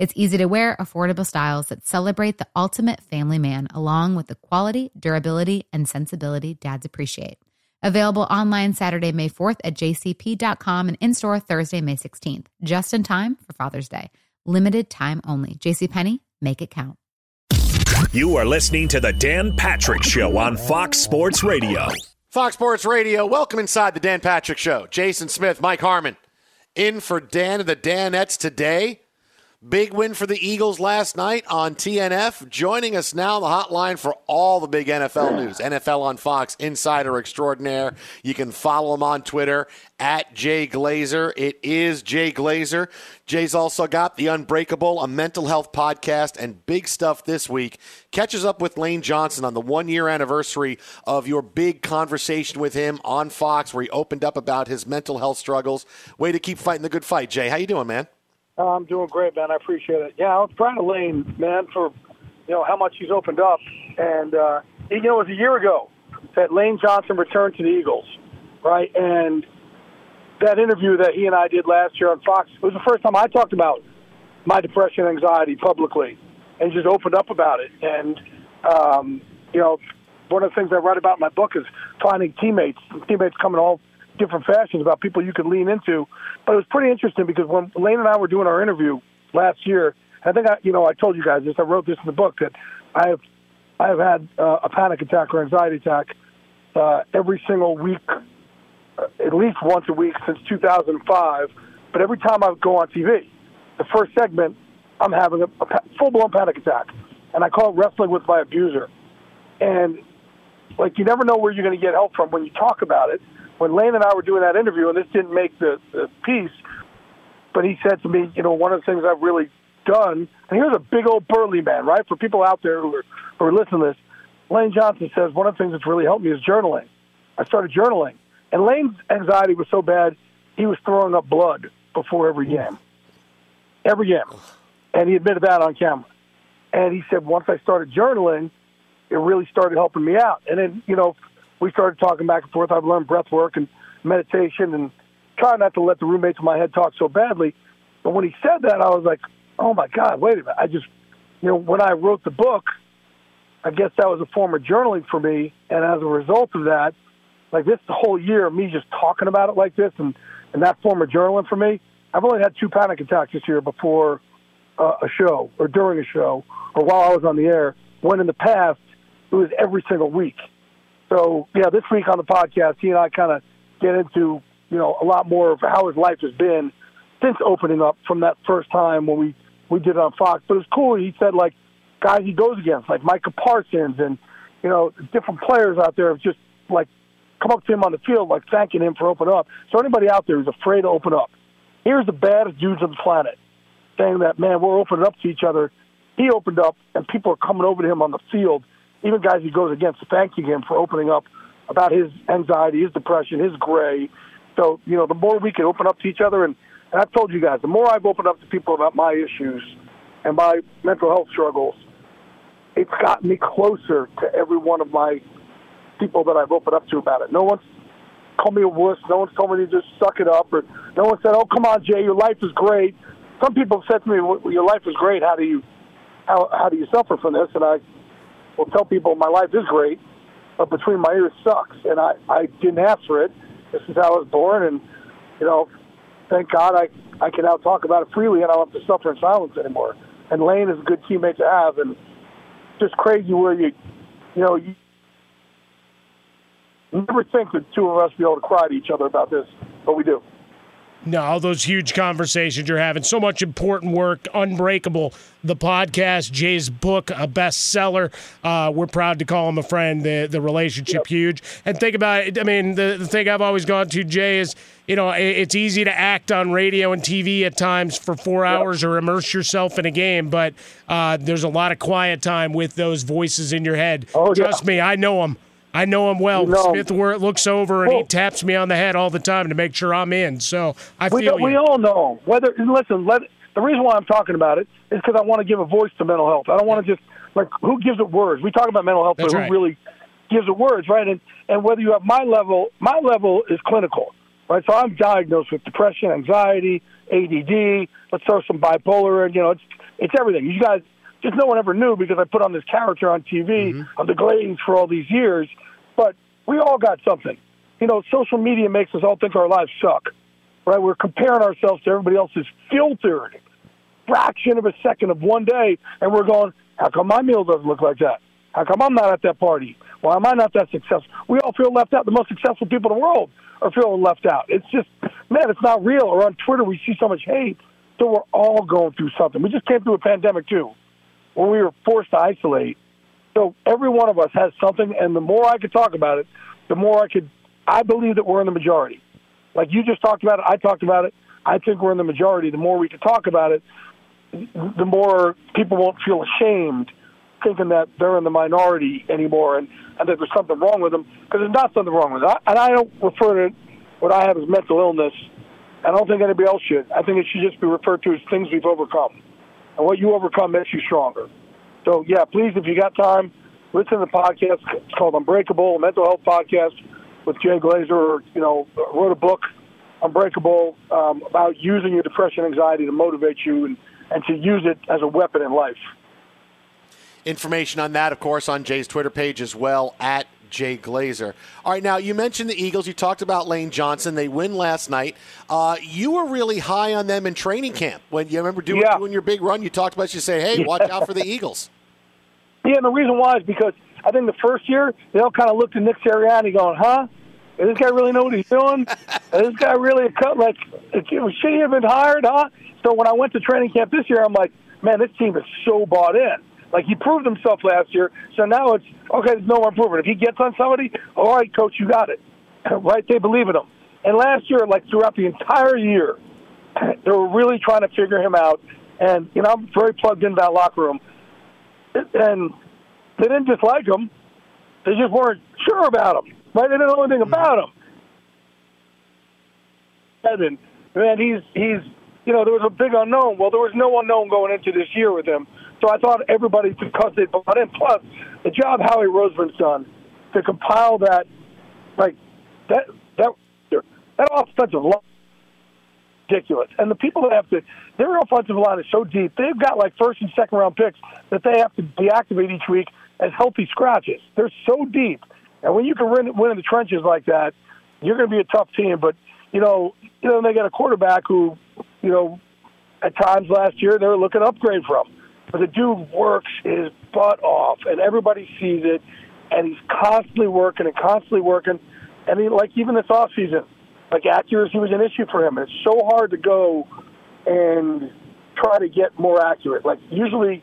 It's easy to wear, affordable styles that celebrate the ultimate family man, along with the quality, durability, and sensibility dads appreciate. Available online Saturday, May 4th at jcp.com and in store Thursday, May 16th, just in time for Father's Day. Limited time only. JCPenney, make it count. You are listening to The Dan Patrick Show on Fox Sports Radio. Fox Sports Radio, welcome inside The Dan Patrick Show. Jason Smith, Mike Harmon, in for Dan and the Danettes today. Big win for the Eagles last night on TNF. Joining us now on the hotline for all the big NFL news. NFL on Fox Insider Extraordinaire. You can follow him on Twitter at Jay Glazer. It is Jay Glazer. Jay's also got The Unbreakable, a mental health podcast, and big stuff this week. Catches up with Lane Johnson on the one year anniversary of your big conversation with him on Fox, where he opened up about his mental health struggles. Way to keep fighting the good fight, Jay. How you doing, man? Oh, I'm doing great, man. I appreciate it. Yeah, I was proud of Lane, man, for you know how much he's opened up. And uh, you know, it was a year ago that Lane Johnson returned to the Eagles, right? And that interview that he and I did last year on Fox was the first time I talked about my depression, and anxiety publicly, and just opened up about it. And um, you know, one of the things I write about in my book is finding teammates, teammates coming all different fashions about people you could lean into. But it was pretty interesting because when Lane and I were doing our interview last year, I think I, you know, I told you guys this. I wrote this in the book that I have, I have had uh, a panic attack or anxiety attack uh, every single week, uh, at least once a week since 2005. But every time I go on TV, the first segment, I'm having a, a full-blown panic attack, and I call it wrestling with my abuser. And like you never know where you're going to get help from when you talk about it when Lane and I were doing that interview, and this didn't make the, the piece, but he said to me, you know, one of the things I've really done, and here's a big old burly man, right? For people out there who are, who are listening to this, Lane Johnson says one of the things that's really helped me is journaling. I started journaling, and Lane's anxiety was so bad he was throwing up blood before every game, every game, and he admitted that on camera. And he said once I started journaling, it really started helping me out. And then you know, we started talking back and forth. I've learned breath work and meditation and try not to let the roommates in my head talk so badly. But when he said that, I was like, oh my God, wait a minute. I just, you know, when I wrote the book, I guess that was a form of journaling for me. And as a result of that, like this whole year, me just talking about it like this and, and that form of journaling for me, I've only had two panic attacks this year before uh, a show or during a show or while I was on the air, when in the past, it was every single week So yeah, this week on the podcast, he and I kind of get into you know a lot more of how his life has been since opening up from that first time when we we did it on Fox. But it's cool. He said like guys he goes against, like Micah Parsons, and you know different players out there have just like come up to him on the field, like thanking him for opening up. So anybody out there who's afraid to open up, here's the baddest dudes on the planet saying that man, we're opening up to each other. He opened up, and people are coming over to him on the field, even guys he goes against, thanking him for opening up about his anxiety, his depression, his gray. So you know, the more we can open up to each other, and, and I've told you guys, the more I've opened up to people about my issues and my mental health struggles, it's gotten me closer to every one of my people that I've opened up to about it. No one's called me a wuss. No one's told me to just suck it up, or no one said, "Oh, come on, Jay, your life is great." Some people have said to me, well, "Your life is great. How do you, how how do you suffer from this?" And I will tell people, "My life is great, but between my ears sucks, and I I didn't ask for it. This is how I was born, and you know, thank God I I can now talk about it freely, and I don't have to suffer in silence anymore." And Lane is a good teammate to have, and just crazy where you, you know, you never think the two of us be able to cry to each other about this, but we do. No, all those huge conversations you're having. So much important work. Unbreakable, the podcast, Jay's book, a bestseller. Uh, we're proud to call him a friend. The the relationship yep. huge. And think about it. I mean, the, the thing I've always gone to, Jay, is you know it, it's easy to act on radio and TV at times for four yep. hours or immerse yourself in a game, but uh, there's a lot of quiet time with those voices in your head. Oh, Trust yeah. me, I know them. I know him well. Know, Smith looks over and well, he taps me on the head all the time to make sure I'm in. So I we, feel we you. all know him. Whether listen, let, the reason why I'm talking about it is because I want to give a voice to mental health. I don't want to just like who gives it words. We talk about mental health, That's but right. who really gives it words, right? And and whether you have my level, my level is clinical, right? So I'm diagnosed with depression, anxiety, ADD. Let's throw some bipolar, and you know, it's it's everything. You guys just no one ever knew because I put on this character on TV Mm-hmm. of the Glaze for all these years, but we all got something. You know, social media makes us all think our lives suck, right? We're comparing ourselves to everybody else's filtered fraction of a second of one day, and we're going, how come my meal doesn't look like that? How come I'm not at that party? Why am I not that successful? We all feel left out. The most successful people in the world are feeling left out. It's just, man, it's not real. Or on Twitter, we see so much hate. So we're all going through something. We just came through a pandemic, too, when we were forced to isolate. So every one of us has something, and the more I could talk about it, the more I could. I believe that we're in the majority. Like you just talked about it, I talked about it. I think we're in the majority. The more we can talk about it, the more people won't feel ashamed thinking that they're in the minority anymore and, and that there's something wrong with them because there's not something wrong with it. And I don't refer to what I have as mental illness. I don't think anybody else should. I think it should just be referred to as things we've overcome. And what you overcome makes you stronger. So, yeah, please, if you got time, listen to the podcast. It's called Unbreakable, a mental health podcast with Jay Glazer. You know, wrote a book, Unbreakable, um, about using your depression, anxiety to motivate you and, and to use it as a weapon in life. Information on that, of course, on Jay's Twitter page as well at Jay Glazer. All right, now you mentioned the Eagles. You talked about Lane Johnson. They win last night. Uh, you were really high on them in training camp when you remember doing, Yeah. doing your big run. You talked about you say, "Hey, watch out for the Eagles." Yeah, and the reason why is because I think the first year they all kind of looked at Nick Sirianni going, "Huh? Does this guy really know what he's doing? Is this guy really a cut? Like, should he have been hired? Huh?" So when I went to training camp this year, I'm like, "Man, this team is so bought in." Like he proved himself last year, so now it's okay. There's no more improvement. If he gets on somebody, all right, coach, you got it. Right? They believe in him. And last year, like throughout the entire year, they were really trying to figure him out. And you know, I'm very plugged into that locker room and they didn't dislike him. They just weren't sure about him. Right? They didn't know anything mm-hmm. about him. And man, he's he's you know there was a big unknown. Well, there was no unknown going into this year with him. So I thought everybody because they bought in. Plus, the job Howie Roseman's done to compile that, like that that that offensive line ridiculous. And the people that have to, their offensive line is so deep. They've got like first and second round picks that they have to deactivate each week as healthy scratches. They're so deep. And when you can win, win in the trenches like that, you're going to be a tough team. But, you know, you know, they got a quarterback who, you know, at times last year they were looking upgrade from. But the dude works his butt off, and everybody sees it. and he's constantly working and constantly working. And he, like even this off season, like accuracy was an issue for him. It's so hard to go and try to get more accurate. Like usually,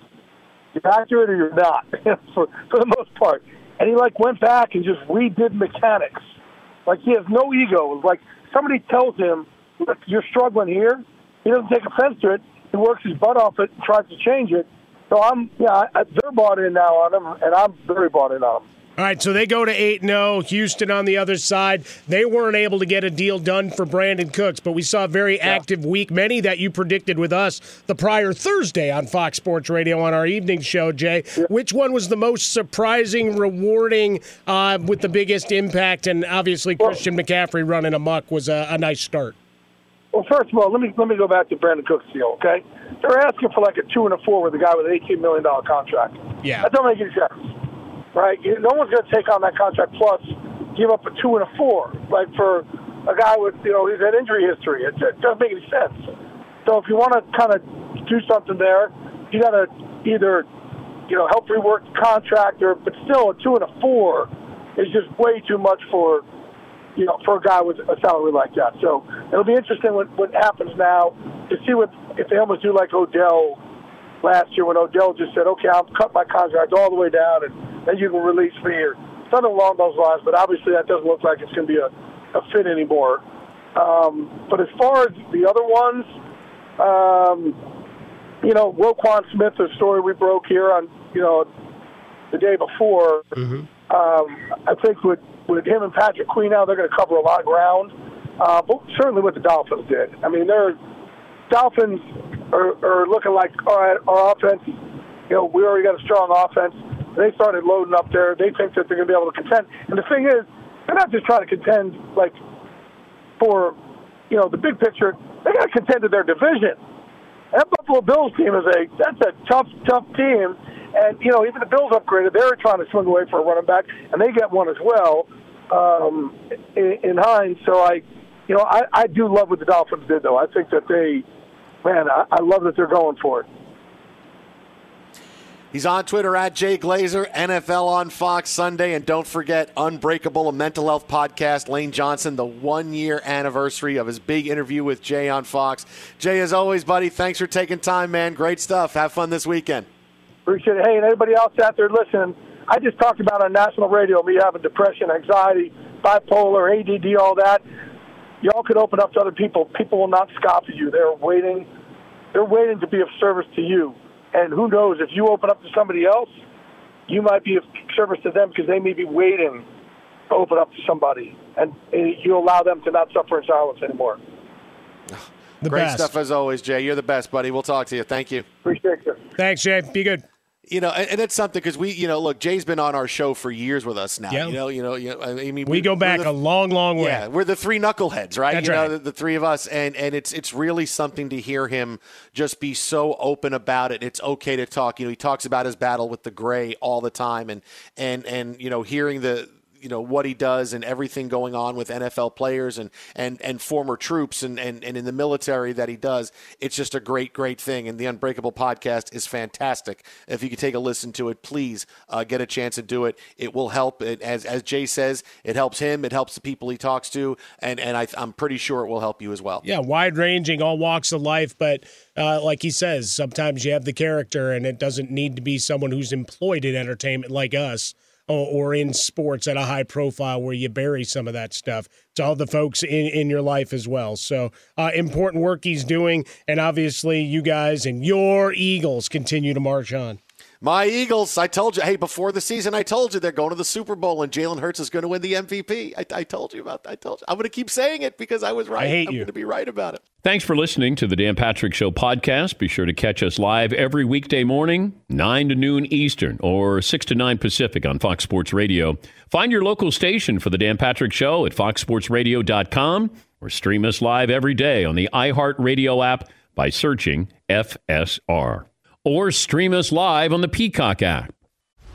you're accurate or you're not for for the most part. And he like went back and just redid mechanics. Like he has no ego. Like somebody tells him, "Look, you're struggling here." He doesn't take offense to it. He works his butt off it and tries to change it. So I'm, yeah, I, they're bought in now on them, and I'm very bought in on them. All right, so they go to 8 0. Houston on the other side. They weren't able to get a deal done for Brandin Cooks, but we saw a very yeah. active week, many that you predicted with us the prior Thursday on Fox Sports Radio on our evening show, Jay. Yeah. Which one was the most surprising, rewarding, uh, with the biggest impact? And obviously, well, Christian McCaffrey running amok was a, a nice start. Well, first of all, let me let me go back to Brandin Cooks' deal, okay? They're asking for like a two and a four with a guy with an eighteen million dollar contract. Yeah, that don't make any sense right? No one's going to take on that contract plus give up a two and a four, like for a guy with you know he's had injury history. It, it doesn't make any sense. So if you want to kind of do something there, you got to either you know help rework the contract, or but still a two and a four is just way too much for you know for a guy with a salary like that. So it'll be interesting what what happens now to see what if they almost do like Odell last year when Odell just said, okay, I'll cut my contract all the way down and then you can release me or something along those lines. But obviously that doesn't look like it's going to be a, a fit anymore. Um, but as far as the other ones, um, you know, Roquan Smith, the story we broke here on, you know, the day before, mm-hmm. Um, I think with, with him and Patrick Queen now, they're going to cover a lot of ground. Uh, but certainly what the Dolphins did. I mean, they're Dolphins are, are looking like, all right, our offense, you know, we already got a strong offense. They started loading up there. They think that they're going to be able to contend. And the thing is, they're not just trying to contend like for, you know, the big picture. They got to contend to their division. That Buffalo Bills team is a that's a tough, tough team. And you know, even the Bills upgraded. They were trying to swing away for a running back, and they get one as well um, in, in Hines. So I, you know, I, I do love what the Dolphins did, though. I think that they man, I, I love that they're going for it. He's on Twitter at Jay Glazer, NFL on Fox Sunday. And don't forget Unbreakable, a mental health podcast. Lane Johnson, the one year anniversary of his big interview with Jay on Fox. Jay, as always, buddy, thanks for taking time, man. Great stuff. Have fun this weekend. Appreciate it. Hey, and everybody else out there listening, I just talked about on national radio me having depression, anxiety, bipolar, ADD, all that y'all could open up to other people. People will not scoff at you. They're waiting. They're waiting to be of service to you. And who knows if you open up to somebody else, you might be of service to them because they may be waiting to open up to somebody, and, you allow them to not suffer in silence anymore. The Great best. stuff as always, Jay. You're the best, buddy. We'll talk to you. Thank you. Appreciate you. Thanks, Jay. Be good you know, and, and it's something because we, you know, look, Jay's been on our show for years with us now. Yeah. You know, you know, you know I mean, we, we go back the, a long, long way. Yeah, we're the three knuckleheads, right? That's you right. know, the, the, three of us, and and it's it's really something to hear him just be so open about it. It's okay to talk. You know, he talks about his battle with the gray all the time, and and and you know, hearing the you know what he does and everything going on with NFL players and and and former troops and and, and in the military that he does. It's just a great great thing. And the Unbreakable podcast is fantastic. If you could take a listen to it, please uh, get a chance to do it. It will help. It, as as Jay says, it helps him. It helps the people he talks to, and and I, I'm pretty sure it will help you as well. Yeah, wide ranging, all walks of life, but. Uh, like he says, sometimes you have the character, and it doesn't need to be someone who's employed in entertainment like us or, in sports at a high profile where you bury some of that stuff to all the folks in, in your life as well. So uh, important work he's doing. And obviously, you guys and your Eagles continue to march on. My Eagles, I told you, hey, before the season, I told you they're going to the Super Bowl and Jalen Hurts is going to win the MVP. I, I told you about that. I told you. I'm going to keep saying it because I was right. I hate I'm you. going to be right about it. Thanks for listening to the Dan Patrick Show podcast. Be sure to catch us live every weekday morning, 9 to noon Eastern or 6 to 9 Pacific on Fox Sports Radio. Find your local station for the Dan Patrick Show at foxsportsradio.com or stream us live every day on the iHeartRadio app by searching FSR or stream us live on the Peacock app.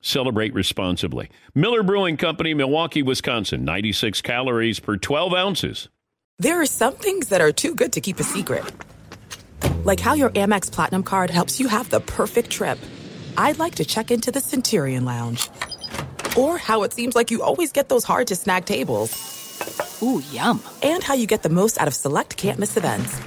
Celebrate responsibly. Miller Brewing Company, Milwaukee, Wisconsin, 96 calories per 12 ounces. There are some things that are too good to keep a secret. Like how your Amex Platinum card helps you have the perfect trip. I'd like to check into the Centurion Lounge. Or how it seems like you always get those hard to snag tables. Ooh, yum. And how you get the most out of select can't miss events.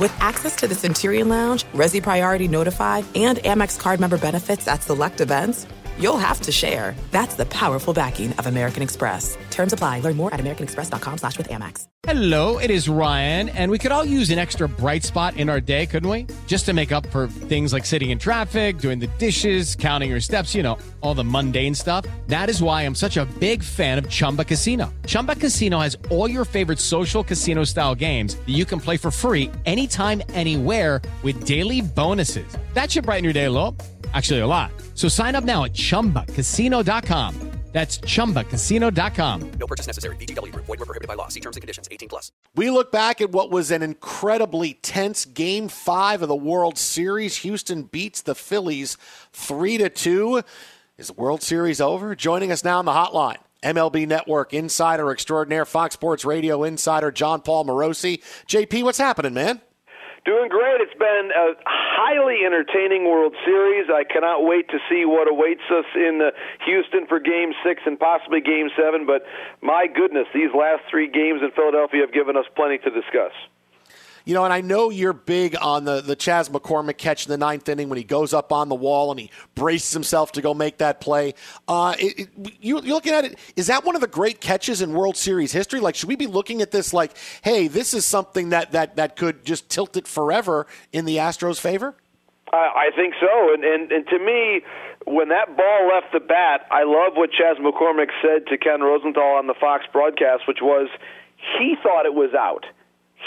With access to the Centurion Lounge, Resy Priority Notify, and Amex card member benefits at select events, you'll have to share. That's the powerful backing of American Express. Terms apply. Learn more at americanexpress.com slash with Amex. Hello, it is Ryan, and we could all use an extra bright spot in our day, couldn't we? Just to make up for things like sitting in traffic, doing the dishes, counting your steps, you know, all the mundane stuff. That is why I'm such a big fan of Chumba Casino. Chumba Casino has all your favorite social casino style games that you can play for free anytime, anywhere with daily bonuses. That should brighten your day a little. Actually, a lot. So sign up now at chumbacasino.com. That's chumbacasino.com. No purchase necessary. VGW Group. Void were prohibited by law. See terms and conditions. 18 plus. We look back at what was an incredibly tense Game Five of the World Series. Houston beats the Phillies three to two. Is the World Series over? Joining us now on the hotline. MLB Network insider extraordinaire, Fox Sports Radio insider, Jon Paul Morosi. JP, what's happening, man? Doing great. It's been a highly entertaining World Series. I cannot wait to see what awaits us in uh, Houston for Game Six and possibly Game Seven. But my goodness, these last three games in Philadelphia have given us plenty to discuss. You know, and I know you're big on the, the Chas McCormick catch in the ninth inning when he goes up on the wall and he braces himself to go make that play. Uh, it, it, you, you're looking at it, is that one of the great catches in World Series history? Like, should we be looking at this like, hey, this is something that, that, that could just tilt it forever in the Astros' favor? I think so, and, and and to me, when that ball left the bat, I love what Chas McCormick said to Ken Rosenthal on the Fox broadcast, which was he thought it was out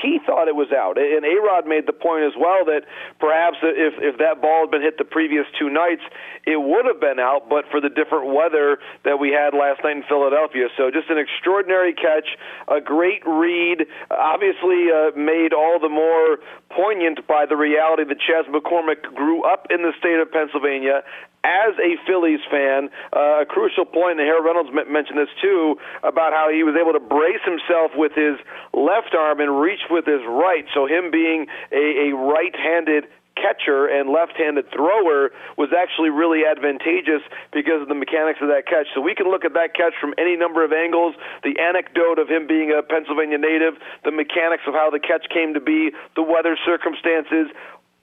he thought it was out. And A Rod made the point as well that perhaps if, if that ball had been hit the previous two nights, it would have been out, but for the different weather that we had last night in Philadelphia. So just an extraordinary catch, a great read, obviously uh, made all the more poignant by the reality that Chas McCormick grew up in the state of Pennsylvania as a Phillies fan, uh, a crucial point, and Harold Reynolds mentioned this too, about how he was able to brace himself with his left arm and reach with his right. So him being a, a right-handed catcher and left-handed thrower was actually really advantageous because of the mechanics of that catch. So we can look at that catch from any number of angles. The anecdote of him being a Pennsylvania native, the mechanics of how the catch came to be, the weather circumstances,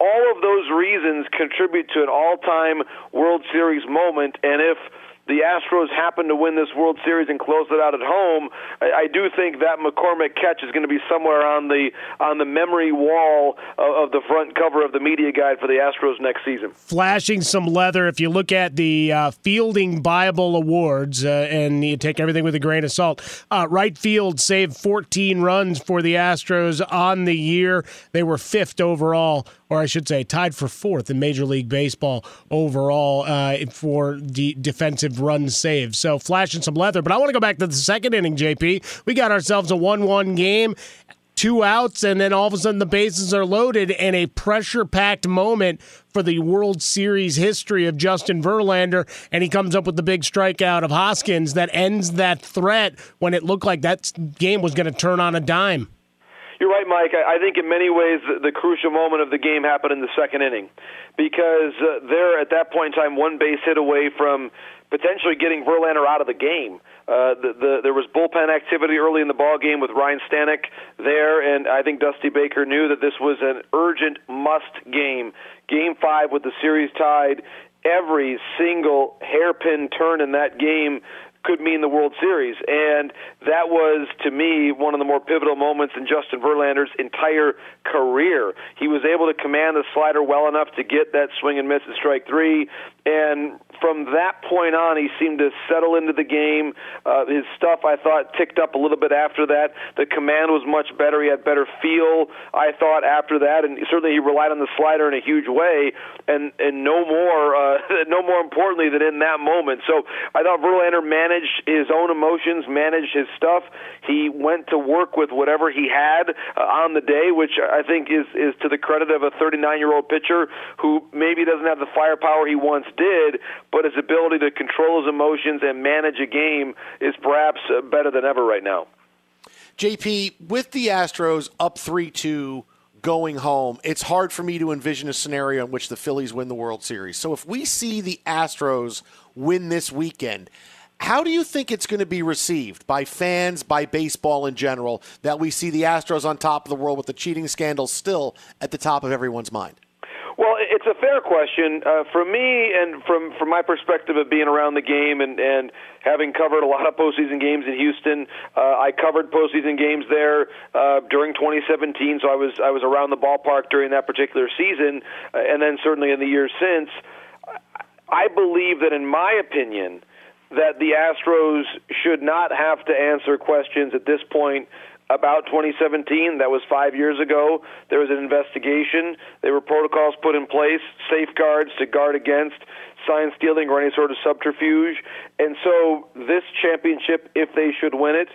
all of those reasons contribute to an all-time World Series moment. And if the Astros happen to win this World Series and close it out at home, I, I do think that McCormick catch is going to be somewhere on the on the memory wall of, of the front cover of the media guide for the Astros next season. Flashing some leather. If you look at the uh, Fielding Bible Awards, uh, and you take everything with a grain of salt, uh, right field saved 14 runs for the Astros on the year. They were fifth overall or I should say, tied for fourth in Major League Baseball overall uh, for the defensive run saves. So flashing some leather. But I want to go back to the second inning, JP. We got ourselves a 1 1 game. Two outs, and then all of a sudden the bases are loaded, and a pressure packed moment for the World Series history of Justin Verlander. And he comes up with the big strikeout of Hoskins that ends that threat when it looked like that game was going to turn on a dime. You're right, Mike. I think in many ways the, the crucial moment of the game happened in the second inning because uh, they're at that point in time one base hit away from potentially getting Verlander out of the game. Uh, the, the, there was bullpen activity early in the ball game with Ryan Stanek there, and I think Dusty Baker knew that this was an urgent must game. Game five with the series tied. Every single hairpin turn in that game could mean the World Series. And that was, to me, one of the more pivotal moments in Justin Verlander's entire career. He was able to command the slider well enough to get that swing and miss at strike three. And from that point on, he seemed to settle into the game. Uh, his stuff, I thought, ticked up a little bit after that. The command was much better. He had better feel, I thought, after that, and certainly he relied on the slider in a huge way. And and no more, uh, no more importantly than in that moment. So I thought Verlander managed his own emotions, managed his stuff. He went to work with whatever he had uh, on the day, which I think is is to the credit of a 39 year old pitcher who maybe doesn't have the firepower he once did, but his ability to control his emotions and manage a game is perhaps uh, better than ever right now. JP, with the Astros up 3 2 going home, it's hard for me to envision a scenario in which the Phillies win the World Series. So if we see the Astros win this weekend, how do you think it's going to be received by fans, by baseball in general, that we see the Astros on top of the world with the cheating scandal still at the top of everyone's mind? Well, it's a fair question uh, for me, and from from my perspective of being around the game and and having covered a lot of postseason games in Houston. Uh, I covered postseason games there uh, during 2017, so I was I was around the ballpark during that particular season, uh, and then certainly in the years since. I believe that, in my opinion, that the Astros should not have to answer questions at this point about 2017. That was five years ago. There was an investigation. There were protocols put in place, safeguards to guard against sign stealing or any sort of subterfuge. And so this championship, if they should win it,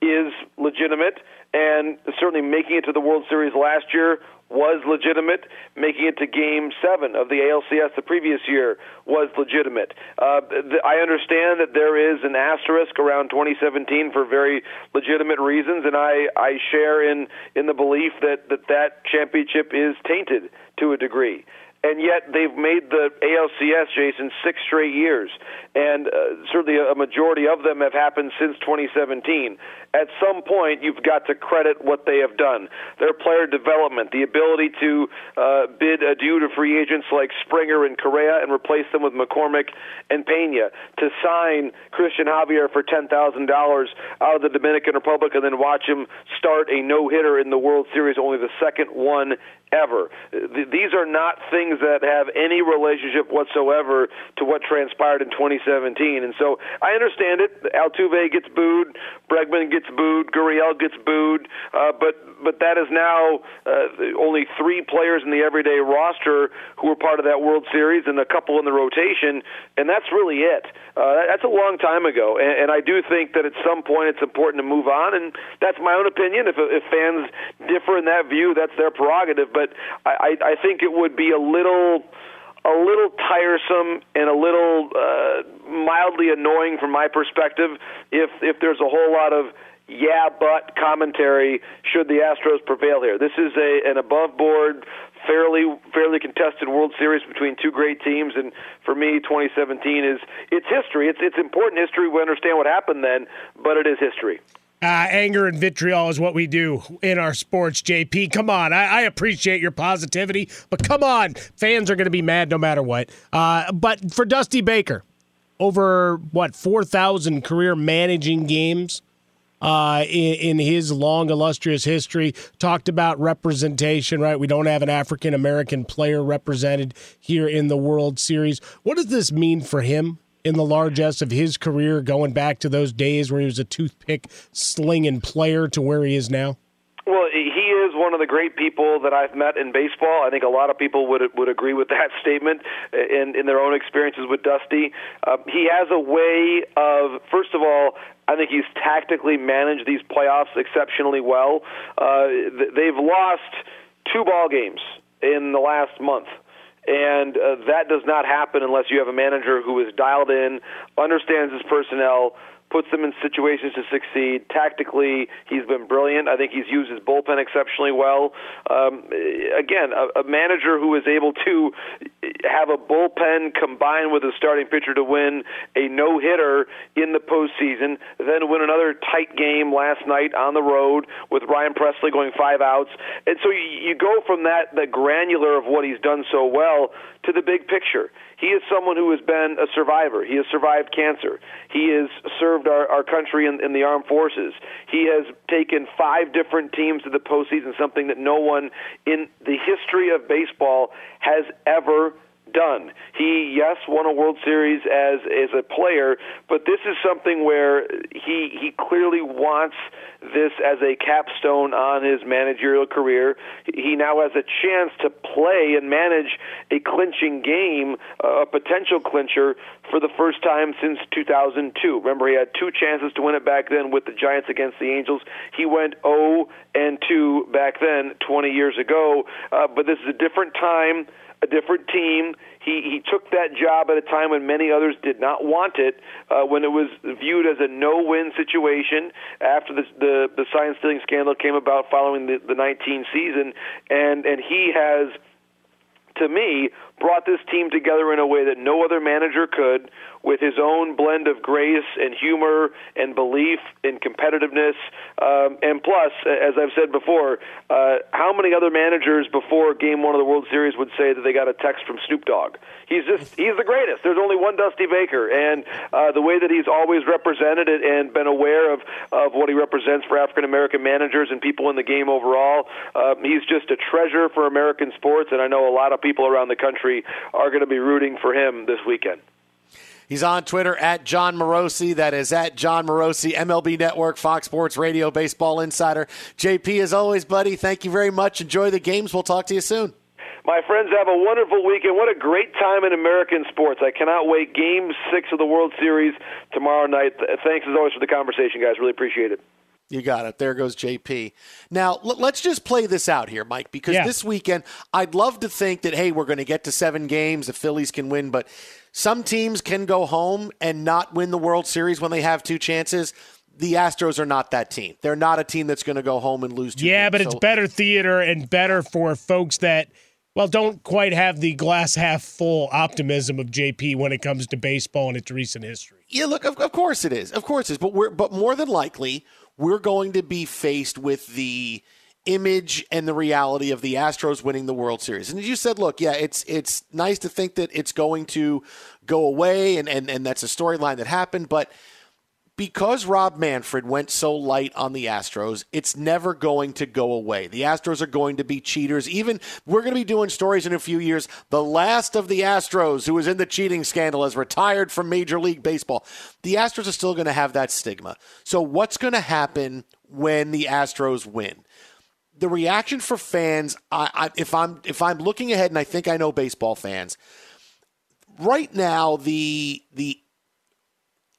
is legitimate. And certainly making it to the World Series last year was legitimate. Making it to Game Seven of the ALCS the previous year was legitimate. Uh, th- I understand that there is an asterisk around 2017 for very legitimate reasons, and I, I share in in the belief that that, that championship is tainted to a degree and yet they've made the ALCS, Jason, six straight years, and uh, certainly a majority of them have happened since 2017. At some point, you've got to credit what they have done. Their player development, the ability to uh, bid adieu to free agents like Springer and Correa and replace them with McCormick and Pena, to sign Cristian Javier for $10,000 out of the Dominican Republic and then watch him start a no-hitter in the World Series, only the second one ever. These are not things that have any relationship whatsoever to what transpired in 2017. And so I understand it. Altuve gets booed, Bregman gets booed, Gurriel gets booed, uh, but but that is now uh, only three players in the everyday roster who were part of that World Series and a couple in the rotation, and that's really it. Uh, that's a long time ago, and, and I do think that at some point it's important to move on, and that's my own opinion. If, if fans differ in that view, that's their prerogative. But I, I, I think it would be a little a little tiresome and a little uh, mildly annoying from my perspective if if there's a whole lot of yeah but commentary should the Astros prevail here. This is a an above board fairly fairly contested World Series between two great teams and for me 2017 is it's history. It's it's important history. We understand what happened then, but it is history. Uh, anger and vitriol is what we do in our sports, JP. Come on. I, I appreciate your positivity, but come on. Fans are going to be mad no matter what. Uh, but for Dusty Baker, over what four thousand career managing games uh, in, in, his long, illustrious history. Talked about representation, right? We don't have an African American player represented here in the World Series. What does this mean for him in the largesse of his career, going back to those days where he was a toothpick slinging player to where he is now? Well, he is one of the great people that I've met in baseball. I think a lot of people would would agree with that statement in in their own experiences with Dusty. Uh, he has a way of, first of all, I think he's tactically managed these playoffs exceptionally well. Uh, they've lost two ball games in the last month. And uh, that does not happen unless you have a manager who is dialed in, understands his personnel, puts them in situations to succeed. Tactically, he's been brilliant. I think he's used his bullpen exceptionally well. Um, again, a, a manager who is able to have a bullpen combined with a starting pitcher to win a no hitter in the postseason, then win another tight game last night on the road with Ryan Pressly going five outs. And so you, you go from that, the granular of what he's done so well, to the big picture. He is someone who has been a survivor. He has survived cancer. He has served our, our country in, in the armed forces. He has taken five different teams to the postseason, something that no one in the history of baseball has ever done. He yes won a World Series as as a player, but this is something where he he clearly wants this as a capstone on his managerial career. He now has a chance to play and manage a clinching game, a potential clincher for the first time since 2002. Remember, he had two chances to win it back then with the Giants against the Angels. He went 0 and 2 back then, 20 years ago. Uh, but this is a different time a different team. He he took that job at a time when many others did not want it, uh, when it was viewed as a no-win situation after the the, the sign stealing scandal came about following the, the 19 season, and and he has to me, brought this team together in a way that no other manager could, with his own blend of grace and humor and belief and competitiveness. Um, and plus, as I've said before, uh, how many other managers before Game One of the World Series would say that they got a text from Snoop Dogg? He's just he's the greatest. There's only one Dusty Baker, and uh, the way that he's always represented it and been aware of of what he represents for African American managers and people in the game overall, uh, he's just a treasure for American sports. And I know a lot of people around the country are going to be rooting for him this weekend. He's on Twitter at Jon Morosi. That is at Jon Morosi, MLB Network, Fox Sports Radio, Baseball Insider. JP, as always, buddy, thank you very much. Enjoy the games. We'll talk to you soon. My friends, have a wonderful weekend. What a great time in American sports. I cannot wait. Game six of the World Series tomorrow night. Thanks as always for the conversation, guys. Really appreciate it. You got it. There goes JP. Now, l- let's just play this out here, Mike, because Yeah. this weekend, I'd love to think that, hey, we're going to get to seven games, the Phillies can win, but some teams can go home and not win the World Series when they have two chances. The Astros are not that team. They're not a team that's going to go home and lose two Yeah, games. but it's better theater and better for folks that, well, don't quite have the glass half full optimism of JP when it comes to baseball and its recent history. Yeah, look, of, of course it is. Of course it is. But we're but more than likely we're going to be faced with the image and the reality of the Astros winning the World Series. And you said, look, yeah, it's it's nice to think that it's going to go away and, and, and that's a storyline that happened, but because Rob Manfred went so light on the Astros, it's never going to go away. The Astros are going to be cheaters. Even we're going to be doing stories in a few years. The last of the Astros who was in the cheating scandal has retired from Major League Baseball. The Astros are still going to have that stigma. So what's going to happen when the Astros win? The reaction for fans, I, I, if I'm if I'm looking ahead, and I think I know baseball fans, right now the the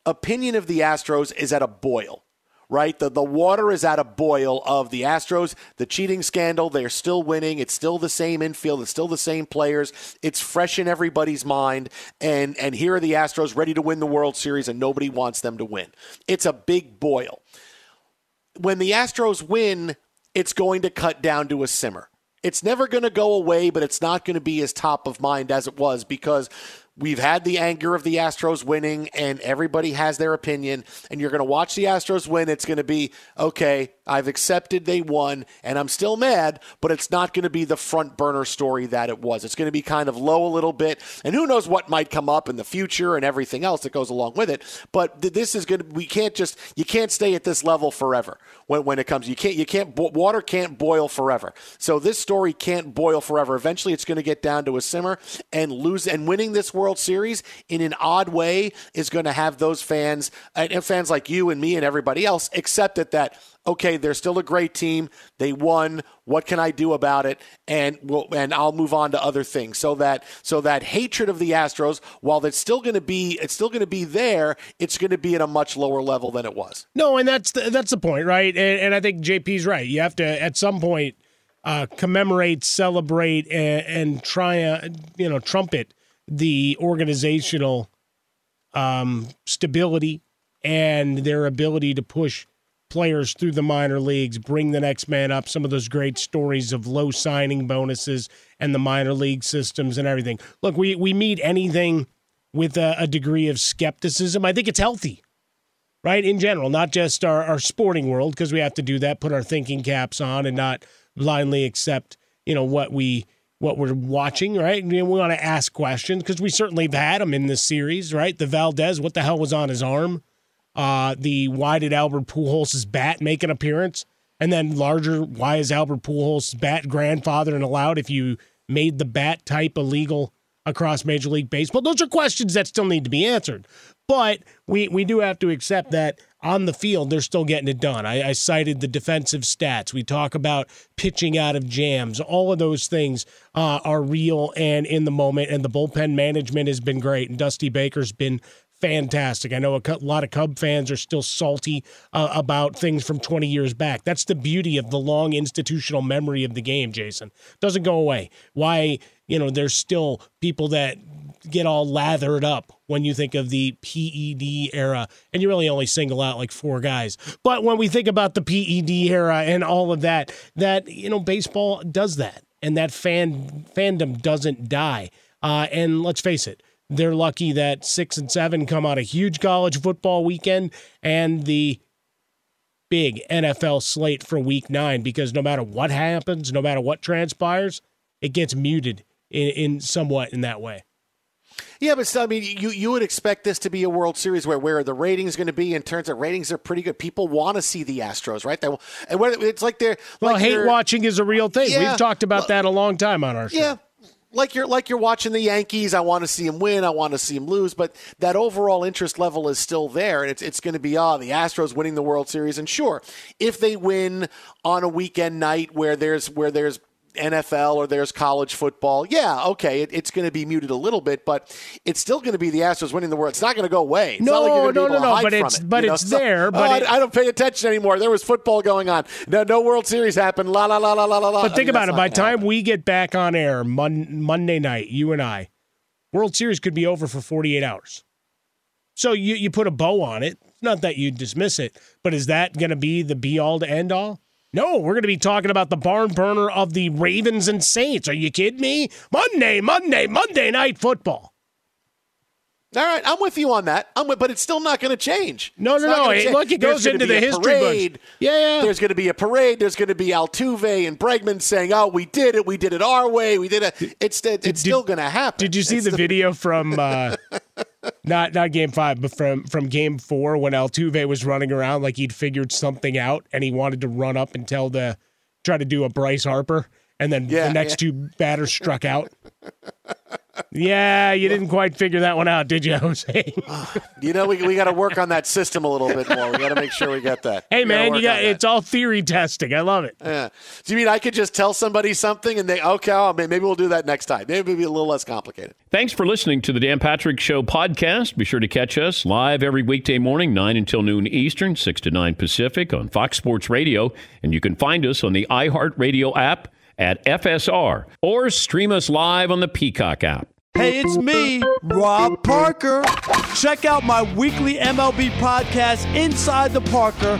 opinion of the Astros is at a boil, right? The, the water is at a boil of the Astros, the cheating scandal. They're still winning. It's still the same infield. It's still the same players. It's fresh in everybody's mind. And, and here are the Astros ready to win the World Series, and nobody wants them to win. It's a big boil. When the Astros win, it's going to cut down to a simmer. It's never going to go away, but it's not going to be as top of mind as it was because we've had the anger of the Astros winning, and everybody has their opinion, and you're going to watch the Astros win. It's going to be, okay, I've accepted they won, and I'm still mad, but it's not going to be the front burner story that it was. It's going to be kind of low a little bit, and who knows what might come up in the future and everything else that goes along with it. But th- this is going to, we can't just, you can't stay at this level forever when, when it comes. You can't, you can't, water can't boil forever. So this story can't boil forever. Eventually, it's going to get down to a simmer, and lose, and winning this World World Series in an odd way is going to have those fans and fans like you and me and everybody else accept it that okay, they're still a great team. They won. What can I do about it? And we'll, and I'll move on to other things. So that so that hatred of the Astros, while it's still going to be it's still going to be there, it's going to be at a much lower level than it was. No, and that's the, that's the point, right? And, and I think JP's right. You have to at some point uh, commemorate, celebrate, and, and try a you know trumpet the organizational um, stability and their ability to push players through the minor leagues, bring the next man up. Some of those great stories of low signing bonuses and the minor league systems and everything. Look, we we meet anything with a, a degree of skepticism. I think it's healthy, right? In general, not just our, our sporting world, because we have to do that, put our thinking caps on, and not blindly accept you know what we what we're watching, right? And we want to ask questions because we certainly have had them in this series, right? The Valdez, what the hell was on his arm? Uh, the why did Albert Pujols' bat make an appearance? And then larger, why is Albert Pujols' bat grandfather and allowed if you made the bat type illegal across Major League Baseball? Those are questions that still need to be answered. But we, we do have to accept that on the field, they're still getting it done. I, I, cited the defensive stats. We talk about pitching out of jams. All of those things uh, are real and in the moment, and the bullpen management has been great. And Dusty Baker's been fantastic. I know a lot of Cub fans are still salty uh, about things from 20 years back. That's the beauty of the long institutional memory of the game, Jason. Doesn't go away. Why, you know, there's still people that get all lathered up when you think of the PED era, and you really only single out like four guys. But when we think about the PED era and all of that, that you know, baseball does that, and that fan fandom doesn't die. Uh, and let's face it, they're lucky that six and seven come out a huge college football weekend and the big NFL slate for week nine because no matter what happens, no matter what transpires, it gets muted in, in somewhat in that way. Yeah, but still, I mean, you you would expect this to be a World Series where where the ratings going to be. In terms of ratings, are pretty good. People want to see the Astros, right? They, and it's like they're well, like hate watching is a real thing. Yeah, We've talked about well, that a long time on our show. Yeah, like you're like you're watching the Yankees. I want to see them win. I want to see them lose. But that overall interest level is still there, and it's it's going to be ah the Astros winning the World Series. And sure, if they win on a weekend night where there's where there's NFL or there's college football, yeah, okay, it, it's going to be muted a little bit, but it's still going to be the Astros winning the world. It's not going to go away. It's no, like no, no, no, but it's it, but it's there. but oh, it, I, I, don't pay attention anymore. There was football going on. No, no World Series happened. La la la la la la. But think I mean, about it. By the time happen. we get back on air mon- Monday night, you and I, World Series could be over for 48 hours. So you you put a bow on it. Not that you dismiss it, but is that going to be the be all to end all? No, we're going to be talking about the barn burner of the Ravens and Saints. Are you kidding me? Monday, Monday, Monday night football. All right, I'm with you on that. I'm with, but it's still not going to change. No, no, no. Hey, look, it goes into the history parade. books. Yeah, yeah. There's going to be a parade. There's going to be Altuve and Bregman saying, "Oh, we did it. We did it our way. We did it." It's it's did, still going to happen. Did you see it's the, the video from uh, not not game five, but from from game four when Altuve was running around like he'd figured something out and he wanted to run up and tell the try to do a Bryce Harper, and then yeah, the next yeah. two batters struck out. Yeah, you didn't quite figure that one out, did you, Jose? you know, we, we got to work on that system a little bit more. We got to make sure we get that. Hey, we man, you got it's all theory testing. I love it. Yeah. Do you mean I could just tell somebody something and they okay, oh, maybe we'll do that next time? Maybe it'll be a little less complicated. Thanks for listening to the Dan Patrick Show podcast. Be sure to catch us live every weekday morning, nine until noon Eastern, six to nine Pacific on Fox Sports Radio, and you can find us on the iHeartRadio app at FSR or stream us live on the Peacock app. Hey, it's me, Rob Parker. Check out my weekly MLB podcast, Inside the Parker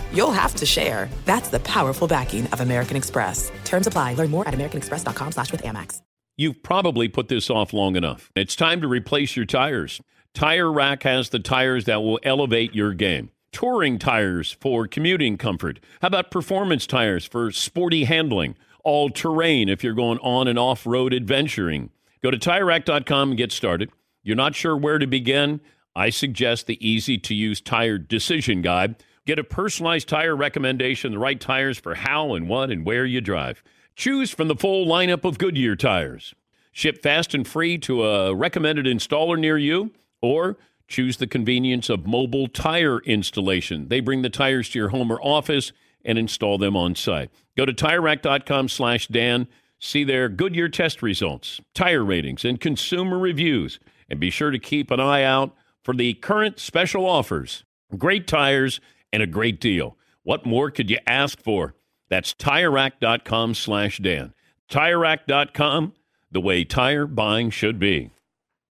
you'll have to share. That's the powerful backing of American Express. Terms apply. Learn more at americanexpress.com slash with Amex. You've probably put this off long enough. It's time to replace your tires. Tire Rack has the tires that will elevate your game. Touring tires for commuting comfort. How about performance tires for sporty handling? All terrain if you're going on and off road adventuring. Go to tirerack.com and get started. You're not sure where to begin? I suggest the easy to use tire decision guide. Get a personalized tire recommendation, the right tires for how and what and where you drive. Choose from the full lineup of Goodyear tires. Ship fast and free to a recommended installer near you, or choose the convenience of mobile tire installation. They bring the tires to your home or office and install them on site. Go to TireRack.com slash Dan. See their Goodyear test results, tire ratings, and consumer reviews. And be sure to keep an eye out for the current special offers. Great tires and a great deal. What more could you ask for? That's TireRack.com slash Dan. TireRack.com, the way tire buying should be.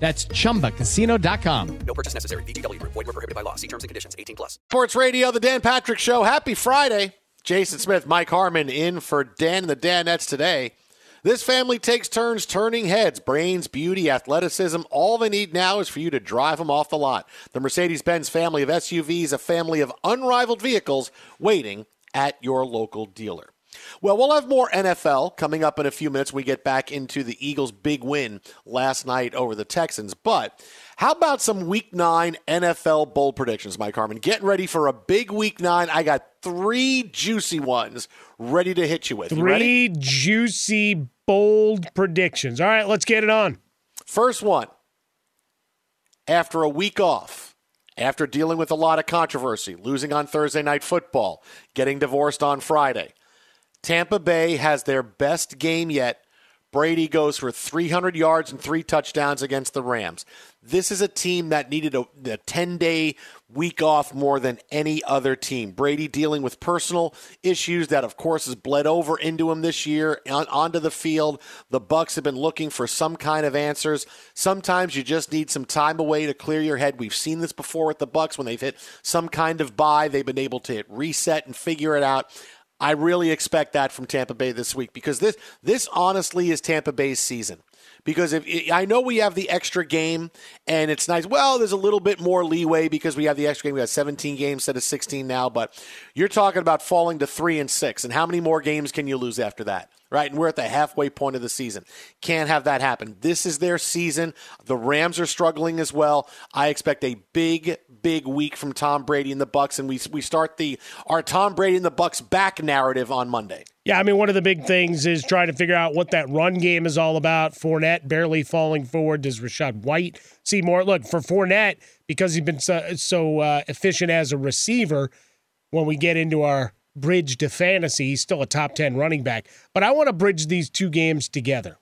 That's chumbacasino.com. No purchase necessary. VGW Group. Void were prohibited by law. See terms and conditions. 18 plus. Sports Radio, the Dan Patrick Show. Happy Friday. Jason Smith, Mike Harmon in for Dan and the Danettes today. This family takes turns turning heads, brains, beauty, athleticism. All they need now is for you to drive them off the lot. The Mercedes Benz family of SUVs, a family of unrivaled vehicles waiting at your local dealer. Well, we'll have more NFL coming up in a few minutes. We get back into the Eagles' big win last night over the Texans. But how about some Week Nine NFL bold predictions, Mike Harmon? Getting ready for a big Week Nine. I got three juicy ones ready to hit you with. You Three ready? juicy, bold predictions. All right, let's get it on. First one. After a week off, after dealing with a lot of controversy, losing on Thursday night football, getting divorced on Friday, Tampa Bay has their best game yet. Brady goes for 300 yards and three touchdowns against the Rams. This is a team that needed a, a 10 day week off more than any other team. Brady dealing with personal issues that, of course, has bled over into him this year on, onto the field. The Bucks have been looking for some kind of answers. Sometimes you just need some time away to clear your head. We've seen this before with the Bucks when they've hit some kind of bye, They've been able to hit reset and figure it out. I really expect that from Tampa Bay this week because this this honestly is Tampa Bay's season. because if I know we have the extra game and it's nice. Well, there's a little bit more leeway because we have the extra game. We got 17 games instead of 16 now, but you're talking about falling to three and six, and how many more games can you lose after that? right? And we're at the halfway point of the season. Can't have that happen. This is their season. The Rams are struggling as well. I expect a big, big week from Tom Brady and the Bucks, and we we start the our Tom Brady and the Bucks back narrative on Monday. Yeah, I mean, one of the big things is trying to figure out what that run game is all about. Fournette barely falling forward. Does Rachaad White see more? Look, for Fournette, because he's been so, so uh, efficient as a receiver, when we get into our bridge to fantasy. He's still a top 10 running back. But I want to bridge these two games together.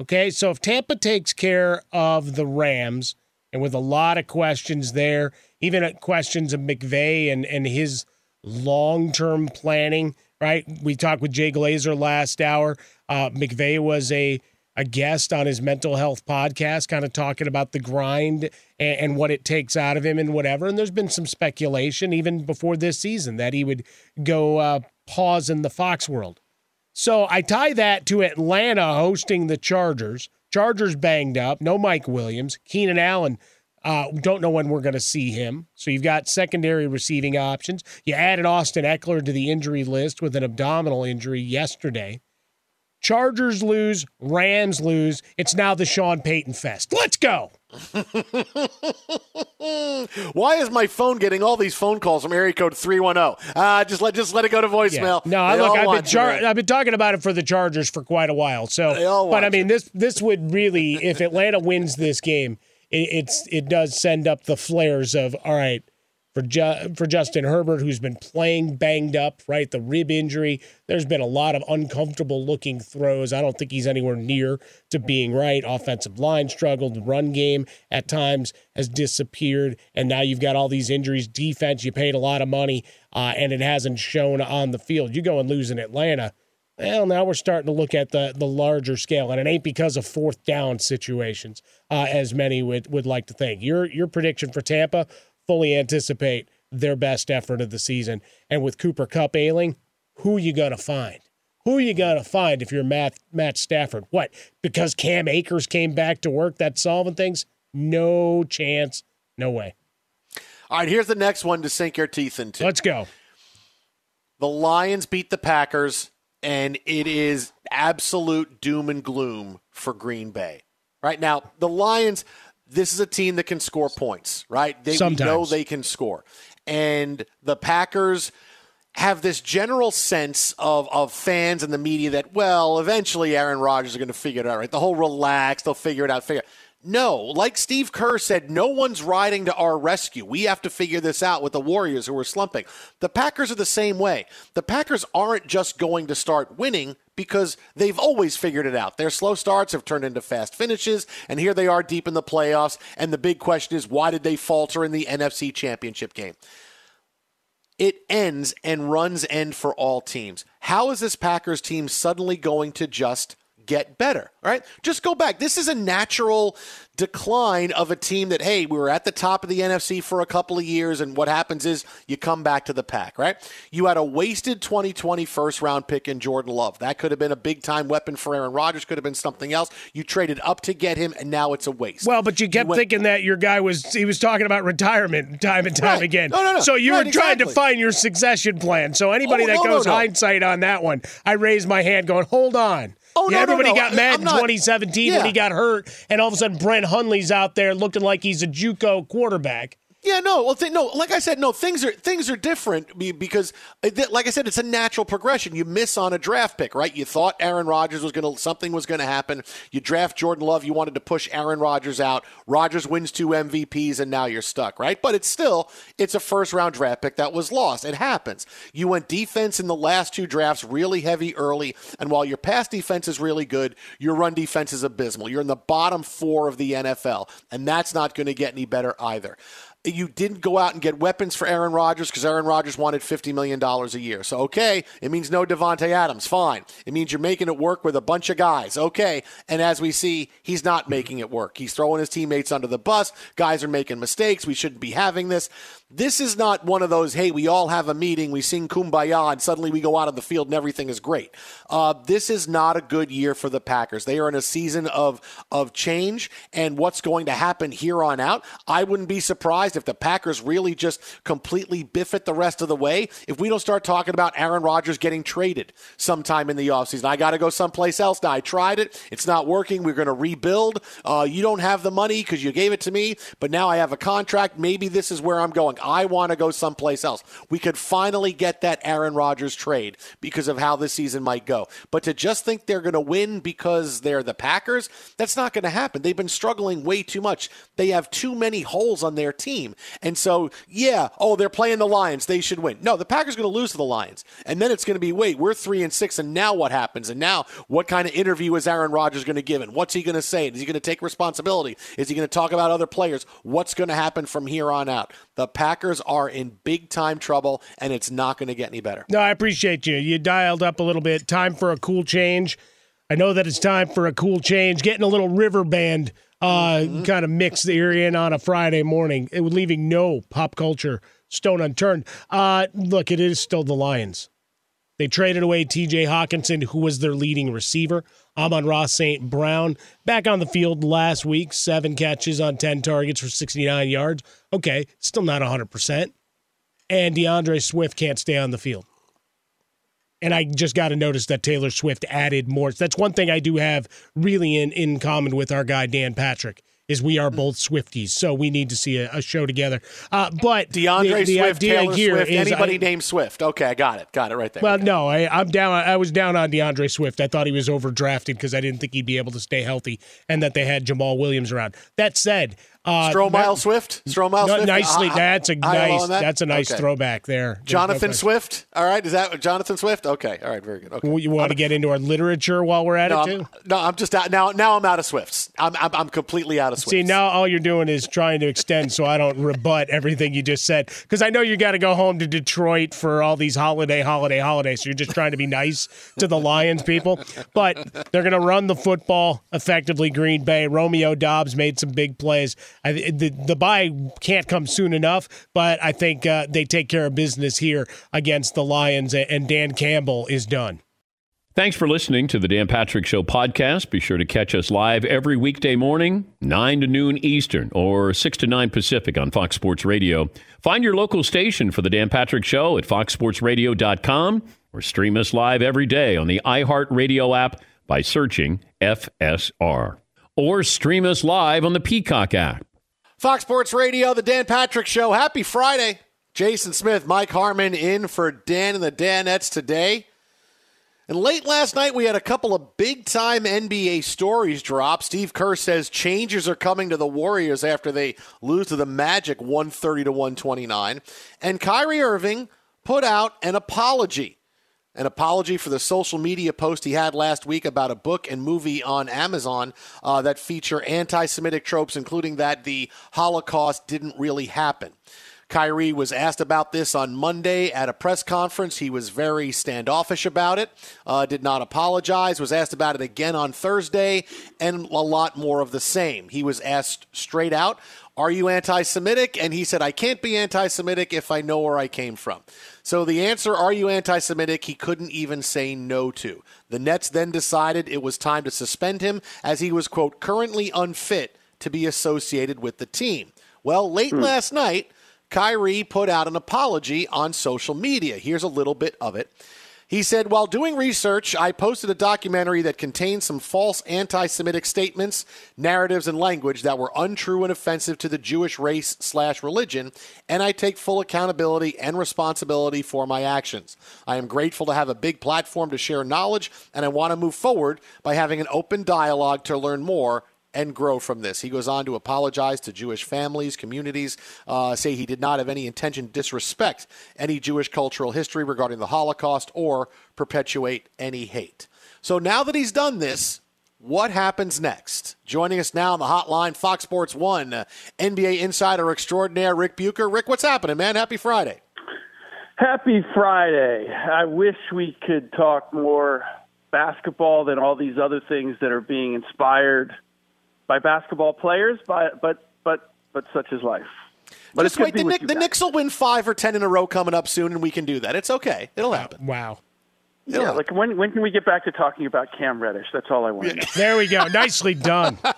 Okay, so if Tampa takes care of the Rams, and with a lot of questions there, even questions of McVay and, and his long term planning, right? We talked with Jay Glazer last hour. Uh, McVay was a a guest on his mental health podcast, kind of talking about the grind and, and, what it takes out of him and whatever. And there's been some speculation even before this season that he would go uh, pause in the Fox world. So I tie that to Atlanta hosting the Chargers. Chargers banged up, no Mike Williams. Keenan Allen, uh, don't know when we're going to see him. So you've got secondary receiving options. You added Austin Ekeler to the injury list with an abdominal injury yesterday. Chargers lose, Rams lose. It's now the Sean Payton fest. Let's go. Why is my phone getting all these phone calls from area code 310? Uh, just let just let it go to voicemail. Yeah. No, I look, I've been, char- I've been talking about it for the Chargers for quite a while. So, but I mean, this this would really, if Atlanta wins this game, it, it's it does send up the flares of all right for Ju- for Justin Herbert, who's been playing banged up, right? The rib injury. There's been a lot of uncomfortable looking throws. I don't think he's anywhere near to being right. Offensive line struggled. Run game at times has disappeared, and now you've got all these injuries. Defense, you paid a lot of money, uh, and it hasn't shown on the field. You go and lose in Atlanta. Well, now we're starting to look at the the larger scale, and it ain't because of fourth down situations, uh, as many would, would like to think. Your your prediction for Tampa fully anticipate their best effort of the season. And with Cooper Kupp ailing, who you gonna find? Who you gonna find if you're Matt Matt Stafford? What? Because Cam Akers came back to work that's solving things? No chance. No way. All right, here's the next one to sink your teeth into. Let's go. The Lions beat the Packers, and it is absolute doom and gloom for Green Bay. Right now, the Lions, this is a team that can score points, right? They know they can score. And the Packers have this general sense of, of fans and the media that, well, eventually Aaron Rodgers is going to figure it out, right? The whole relax, they'll figure it out, figure it out. No, like Steve Kerr said, no one's riding to our rescue. We have to figure this out with the Warriors who are slumping. The Packers are the same way. The Packers aren't just going to start winning because they've always figured it out. Their slow starts have turned into fast finishes, and here they are deep in the playoffs. And the big question is why did they falter in the NFC Championship game? It ends and runs end for all teams. How is this Packers team suddenly going to just get better, right? Just go back. This is a natural decline of a team that, hey, we were at the top of the NFC for a couple of years, and what happens is you come back to the pack, right? You had a wasted 2020 first round pick in Jordan Love. That could have been a big time weapon for Aaron Rodgers, could have been something else. You traded up to get him, and now it's a waste. Well, but you kept You went- thinking that your guy was he was talking about retirement time and time Right. again. No, no, no. So you Right, were trying exactly. to find your succession plan. So anybody Oh, that no, no, goes no. hindsight on that one, I raise my hand going, hold on. Oh, yeah, no, no, everybody no. got mad I'm in not- 2017 when he got hurt, and all of a sudden Brett Hundley's out there looking like he's a JUCO quarterback. Yeah, no. Well, th- no. Like I said, no. Things are things are different because, uh, like I said, it's a natural progression. You miss on a draft pick, right? You thought Aaron Rodgers was going to something was going to happen. You draft Jordan Love. You wanted to push Aaron Rodgers out. Rodgers wins two MVPs, and now you're stuck, right? But it's still it's a first round draft pick that was lost. It happens. You went defense in the last two drafts really heavy early, and while your pass defense is really good, your run defense is abysmal. You're in the bottom four of the NFL, and that's not going to get any better either you didn't go out and get weapons for Aaron Rodgers because Aaron Rodgers wanted $50 million a year. So, okay, it means no Davante Adams. Fine. It means you're making it work with a bunch of guys. Okay. And as we see, he's not making it work. He's throwing his teammates under the bus. Guys are making mistakes. We shouldn't be having this. This is not one of those, hey, we all have a meeting, we sing kumbaya, and suddenly we go out on the field and everything is great. Uh, this is not a good year for the Packers. They are in a season of, of change and what's going to happen here on out. I wouldn't be surprised if the Packers really just completely biff it the rest of the way if we don't start talking about Aaron Rodgers getting traded sometime in the offseason. I got to go someplace else now. I tried it, it's not working. We're going to rebuild. Uh, you don't have the money because you gave it to me, but now I have a contract. Maybe this is where I'm going. I want to go someplace else. We could finally get that Aaron Rodgers trade because of how this season might go. But to just think they're going to win because they're the Packers, that's not going to happen. They've been struggling way too much. They have too many holes on their team. And so, yeah, oh, they're playing the Lions. They should win. No, the Packers are going to lose to the Lions. And then it's going to be, wait, we're three and six, and now what happens? And now what kind of interview is Aaron Rodgers going to give? And what's he going to say? Is he going to take responsibility? Is he going to talk about other players? What's going to happen from here on out? The Packers are in big time trouble, and it's not going to get any better. No, I appreciate you. You dialed up a little bit. Time for a cool change. I know that it's time for a cool change. Getting a little river band uh, mm-hmm. kind of mix here in on a Friday morning, it, leaving no pop culture stone unturned. Uh, look, it is still the Lions. They traded away TJ Hockenson, who was their leading receiver. Amon-Ra St. Brown back on the field last week, seven catches on 10 targets for 69 yards. Okay, still not 100%. And DeAndre Swift can't stay on the field. And I just got to notice that Taylor Swift added more. That's one thing I do have really in, in common with our guy, Dan Patrick is we are both Swifties, so we need to see a, a show together. Uh, but DeAndre the, the Swift, Taylor Swift, is anybody I, named Swift. Okay, I got it. Got it right there. Well, no, I, am down. I was down on DeAndre Swift. I thought he was overdrafted because I didn't think he'd be able to stay healthy, and that they had Jamaal Williams around. That said, uh, Stromile Swift, Stromile no, Swift. Nicely, that's a nice. that? That's a nice okay. throwback there. There's Jonathan no Swift. All right, is that Jonathan Swift? Okay, all right, very good. Okay. You want I'm, to get into our literature while we're at no, it too? I'm, no, I'm just out now. Now I'm out of Swifts. I'm, I'm, I'm completely out of Swifts. See, now all you're doing is trying to extend, so I don't rebut everything you just said because I know you got to go home to Detroit for all these holiday, holiday, holidays. So you're just trying to be nice to the Lions people, but they're going to run the football effectively. Green Bay, Romeo Doubs made some big plays. I, the, the bye can't come soon enough, but I think uh, they take care of business here against the Lions, and Dan Campbell is done. Thanks for listening to the Dan Patrick Show podcast. Be sure to catch us live every weekday morning, 9 to noon Eastern or 6 to 9 Pacific on Fox Sports Radio. Find your local station for the Dan Patrick Show at foxsportsradio.com or stream us live every day on the iHeartRadio app by searching FSR. Or stream us live on the Peacock app. Fox Sports Radio, the Dan Patrick Show. Happy Friday. Jason Smith, Mike Harmon in for Dan and the Danettes today. And late last night, we had a couple of big time NBA stories drop. Steve Kerr says changes are coming to the Warriors after they lose to the Magic 130 to 129. And Kyrie Irving put out an apology an apology for the social media post he had last week about a book and movie on Amazon uh, that feature anti Semitic tropes, including that the Holocaust didn't really happen. Kyrie was asked about this on Monday at a press conference. He was very standoffish about it, uh, did not apologize, was asked about it again on Thursday, and a lot more of the same. He was asked straight out, Are you anti Semitic? And he said, I can't be anti Semitic if I know where I came from. So the answer, are you anti Semitic? He couldn't even say no to. The Nets then decided it was time to suspend him as he was, quote, currently unfit to be associated with the team. Well, late hmm. last night, Kyrie put out an apology on social media. Here's a little bit of it. He said, While doing research, I posted a documentary that contained some false anti Semitic statements, narratives, and language that were untrue and offensive to the Jewish race slash religion, and I take full accountability and responsibility for my actions. I am grateful to have a big platform to share knowledge, and I want to move forward by having an open dialogue to learn more and grow from this. He goes on to apologize to Jewish families, communities, uh, say he did not have any intention to disrespect any Jewish cultural history regarding the Holocaust or perpetuate any hate. So now that he's done this, what happens next? Joining us now on the hotline, Fox Sports One, uh, NBA insider extraordinaire Ric Bucher. Ric, what's happening, man? Happy Friday. Happy Friday. I wish we could talk more basketball than all these other things that are being inspired by basketball players, but but but but such is life. But Just it's good wait. The, Nick, the. Knicks will win five or ten in a row coming up soon, and we can do that. It's okay. It'll happen. Wow. Yeah, like when when can we get back to talking about Cam Reddish? That's all I want. There we go. Nicely done.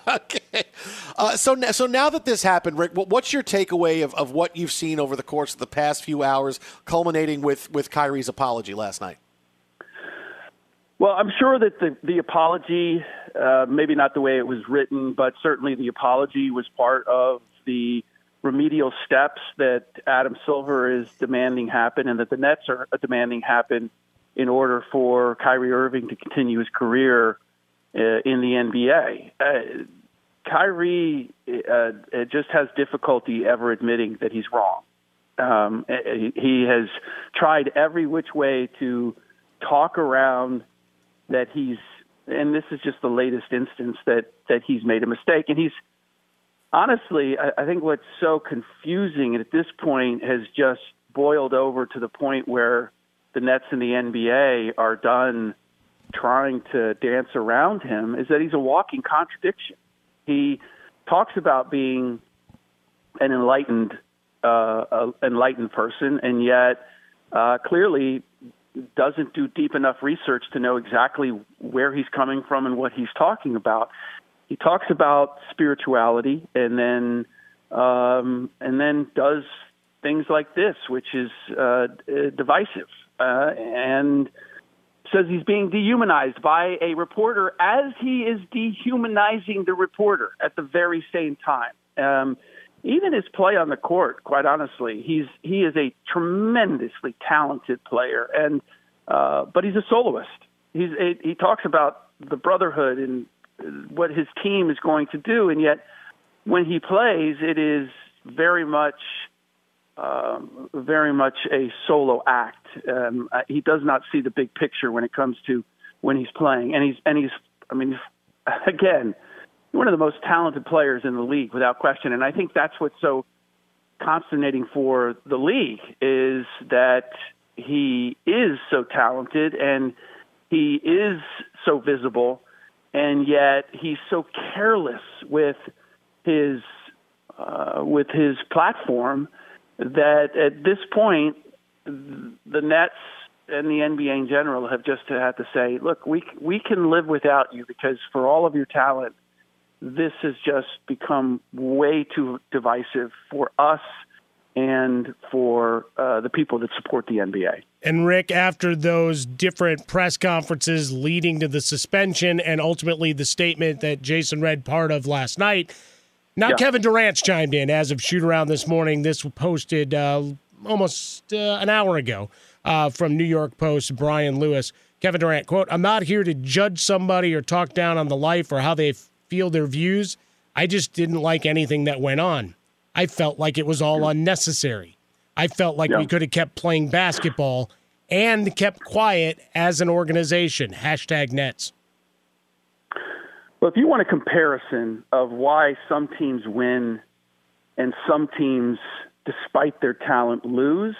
Uh, so, n- so now that this happened, Ric, what's your takeaway of, of what you've seen over the course of the past few hours, culminating with with Kyrie's apology last night? Well, I'm sure that the the apology, uh, maybe not the way it was written, but certainly the apology was part of the remedial steps that Adam Silver is demanding happen, and that the Nets are demanding happen in order for Kyrie Irving to continue his career uh, in the NBA. Uh, Kyrie uh, uh, just has difficulty ever admitting that he's wrong. Um, he he has tried every which way to talk around that he's, and this is just the latest instance that that he's made a mistake, and he's honestly, I, I think what's so confusing at this point has just boiled over to the point where the Nets and the NBA are done trying to dance around him. Is that he's a walking contradiction. He talks about being an enlightened, uh, enlightened person, and yet uh, clearly doesn't do deep enough research to know exactly where he's coming from and what he's talking about. He talks about spirituality, and then um, and then does things like this, which is uh, uh, divisive, uh, and says he's being dehumanized by a reporter as he is dehumanizing the reporter at the very same time. Um, even his play on the court, quite honestly, he's he is a tremendously talented player, and uh, but he's a soloist. He's a, he talks about the brotherhood and what his team is going to do, and yet when he plays, it is very much um, very much a solo act. Um, he does not see the big picture when it comes to when he's playing, and he's and he's. I mean, again, one of the most talented players in the league without question, and I think that's what's so consternating for the league is that he is so talented and he is so visible, and yet he's so careless with his uh, with his platform that at this point the Nets and the NBA in general have just had to say, look, we we can live without you because for all of your talent, this has just become way too divisive for us and for uh, the people that support the NBA. And Ric, after those different press conferences leading to the suspension and ultimately the statement that Jason read part of last night, now Yeah. Kevin Durant's chimed in as of shoot around this morning. This was posted uh, almost uh, an hour ago uh, from New York Post Brian Lewis. Kevin Durant quote: "I'm not here to judge somebody or talk down on the life or how they feel their views. I just didn't like anything that went on. I felt like it was all unnecessary. I felt like we could have kept playing basketball and kept quiet as an organization. Hashtag Nets. Well, if you want a comparison of why some teams win and some teams, despite their talent, lose,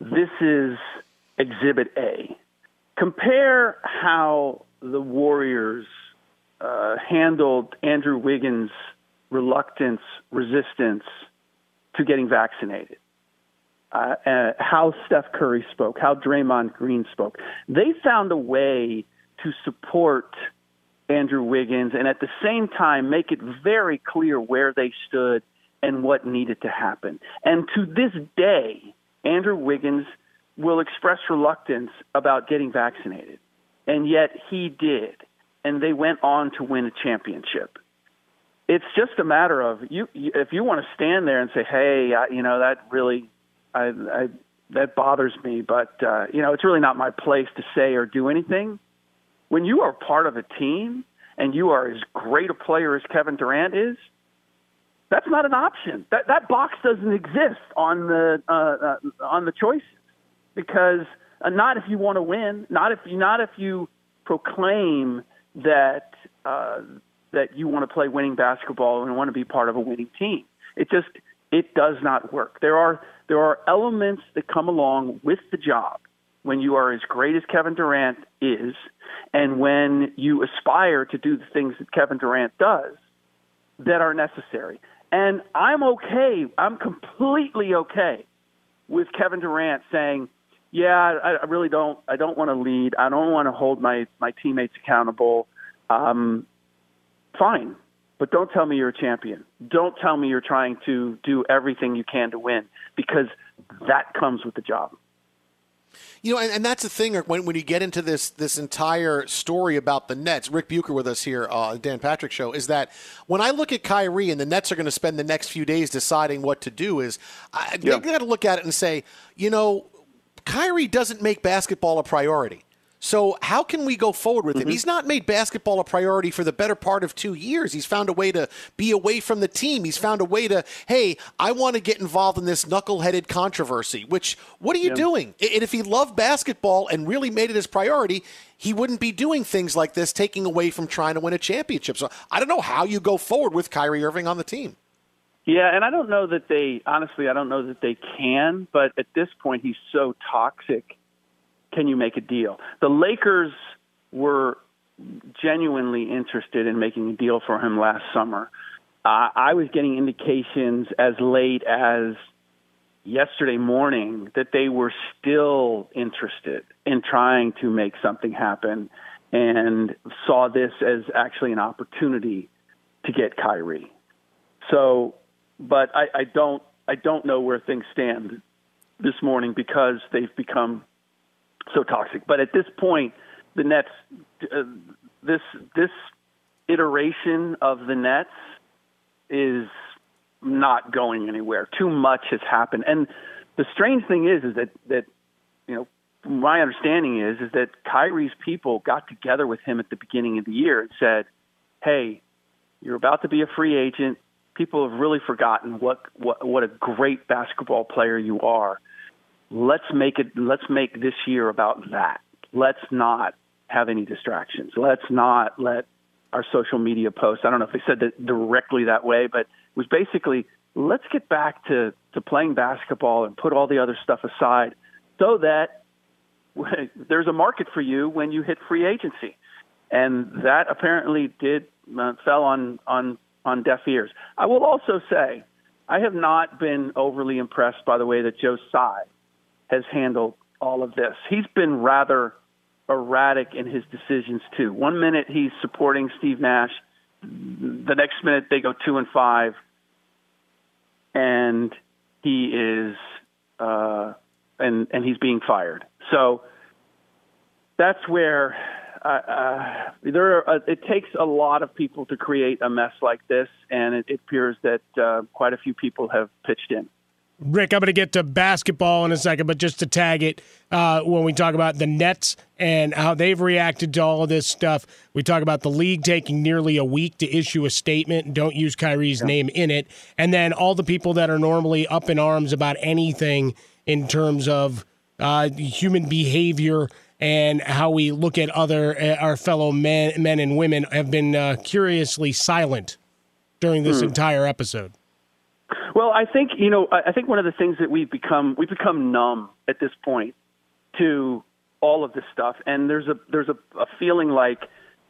this is Exhibit A. Compare how the Warriors uh, handled Andrew Wiggins' reluctance, resistance to getting vaccinated. Uh, uh, how Steph Curry spoke, how Draymond Green spoke. They found a way to support Andrew Wiggins and at the same time make it very clear where they stood and what needed to happen. And to this day, Andrew Wiggins will express reluctance about getting vaccinated. And yet he did. And they went on to win a championship. It's just a matter of you, if you want to stand there and say, "Hey, I, you know, that really I, I that bothers me, but uh, you know, it's really not my place to say or do anything." when you are part of a team and you are as great a player as Kevin Durant is, that's not an option. That that box doesn't exist on the uh, uh, on the choices because uh, not if you want to win, not if you not if you proclaim that uh, that you want to play winning basketball and want to be part of a winning team. It just it does not work. There are there are elements that come along with the job when you are as great as Kevin Durant is, and when you aspire to do the things that Kevin Durant does that are necessary. And I'm okay. I'm completely okay with Kevin Durant saying, "Yeah, I, I really don't. I don't want to lead. I don't want to hold my my teammates accountable. Um, fine, but don't tell me you're a champion. Don't tell me you're trying to do everything you can to win because that comes with the job." You know, and, and that's the thing when, when you get into this this entire story about the Nets. Ric Bucher with us here, uh, Dan Patrick Show, is that when I look at Kyrie and the Nets are going to spend the next few days deciding what to do, is I, Yeah. they got to look at it and say, you know, Kyrie doesn't make basketball a priority. So how can we go forward with him? Mm-hmm. He's not made basketball a priority for the better part of two years. He's found a way to be away from the team. He's found a way to, hey, I want to get involved in this knuckleheaded controversy. Which, what are you Yeah. doing? And if he loved basketball and really made it his priority, he wouldn't be doing things like this, taking away from trying to win a championship. So I don't know how you go forward with Kyrie Irving on the team. Yeah, and I don't know that they honestly I don't know that they can, but at this point he's so toxic. Can you make a deal? The Lakers were genuinely interested in making a deal for him last summer. Uh, I was getting indications as late as yesterday morning that they were still interested in trying to make something happen and saw this as actually an opportunity to get Kyrie. So, but I, I don't I don't know where things stand this morning because they've become so toxic. But at this point, the Nets uh, this this iteration of the Nets is not going anywhere. Too much has happened, and the strange thing is, is that that you know my understanding is is that Kyrie's people got together with him at the beginning of the year and said, "Hey, you're about to be a free agent. People have really forgotten what what what a great basketball player you are. Let's make it let's make this year about that. Let's not have any distractions. Let's not let our social media posts. I don't know if they said that directly that way, but it was basically let's get back to to playing basketball and put all the other stuff aside so that there's a market for you when you hit free agency. And that apparently did uh, fell on on on deaf ears. I will also say I have not been overly impressed by the way that Joe Tsai has handled all of this. He's been rather erratic in his decisions too. One minute he's supporting Steve Nash, the next minute they go two and five, and he is uh, and and he's being fired. So that's where uh, uh, there are, uh, it takes a lot of people to create a mess like this, and it, it appears that uh, quite a few people have pitched in. Ric, I'm going to get to basketball in a second, but just to tag it, uh, when we talk about the Nets and how they've reacted to all of this stuff, we talk about the league taking nearly a week to issue a statement and don't use Kyrie's name in it. And then all the people that are normally up in arms about anything in terms of uh, human behavior and how we look at other uh, our fellow men, men and women have been uh, curiously silent during this Hmm. entire episode. Well, I think you know. I I think one of the things that we've become we've become numb at this point to all of this stuff, and there's a there's a, a feeling like,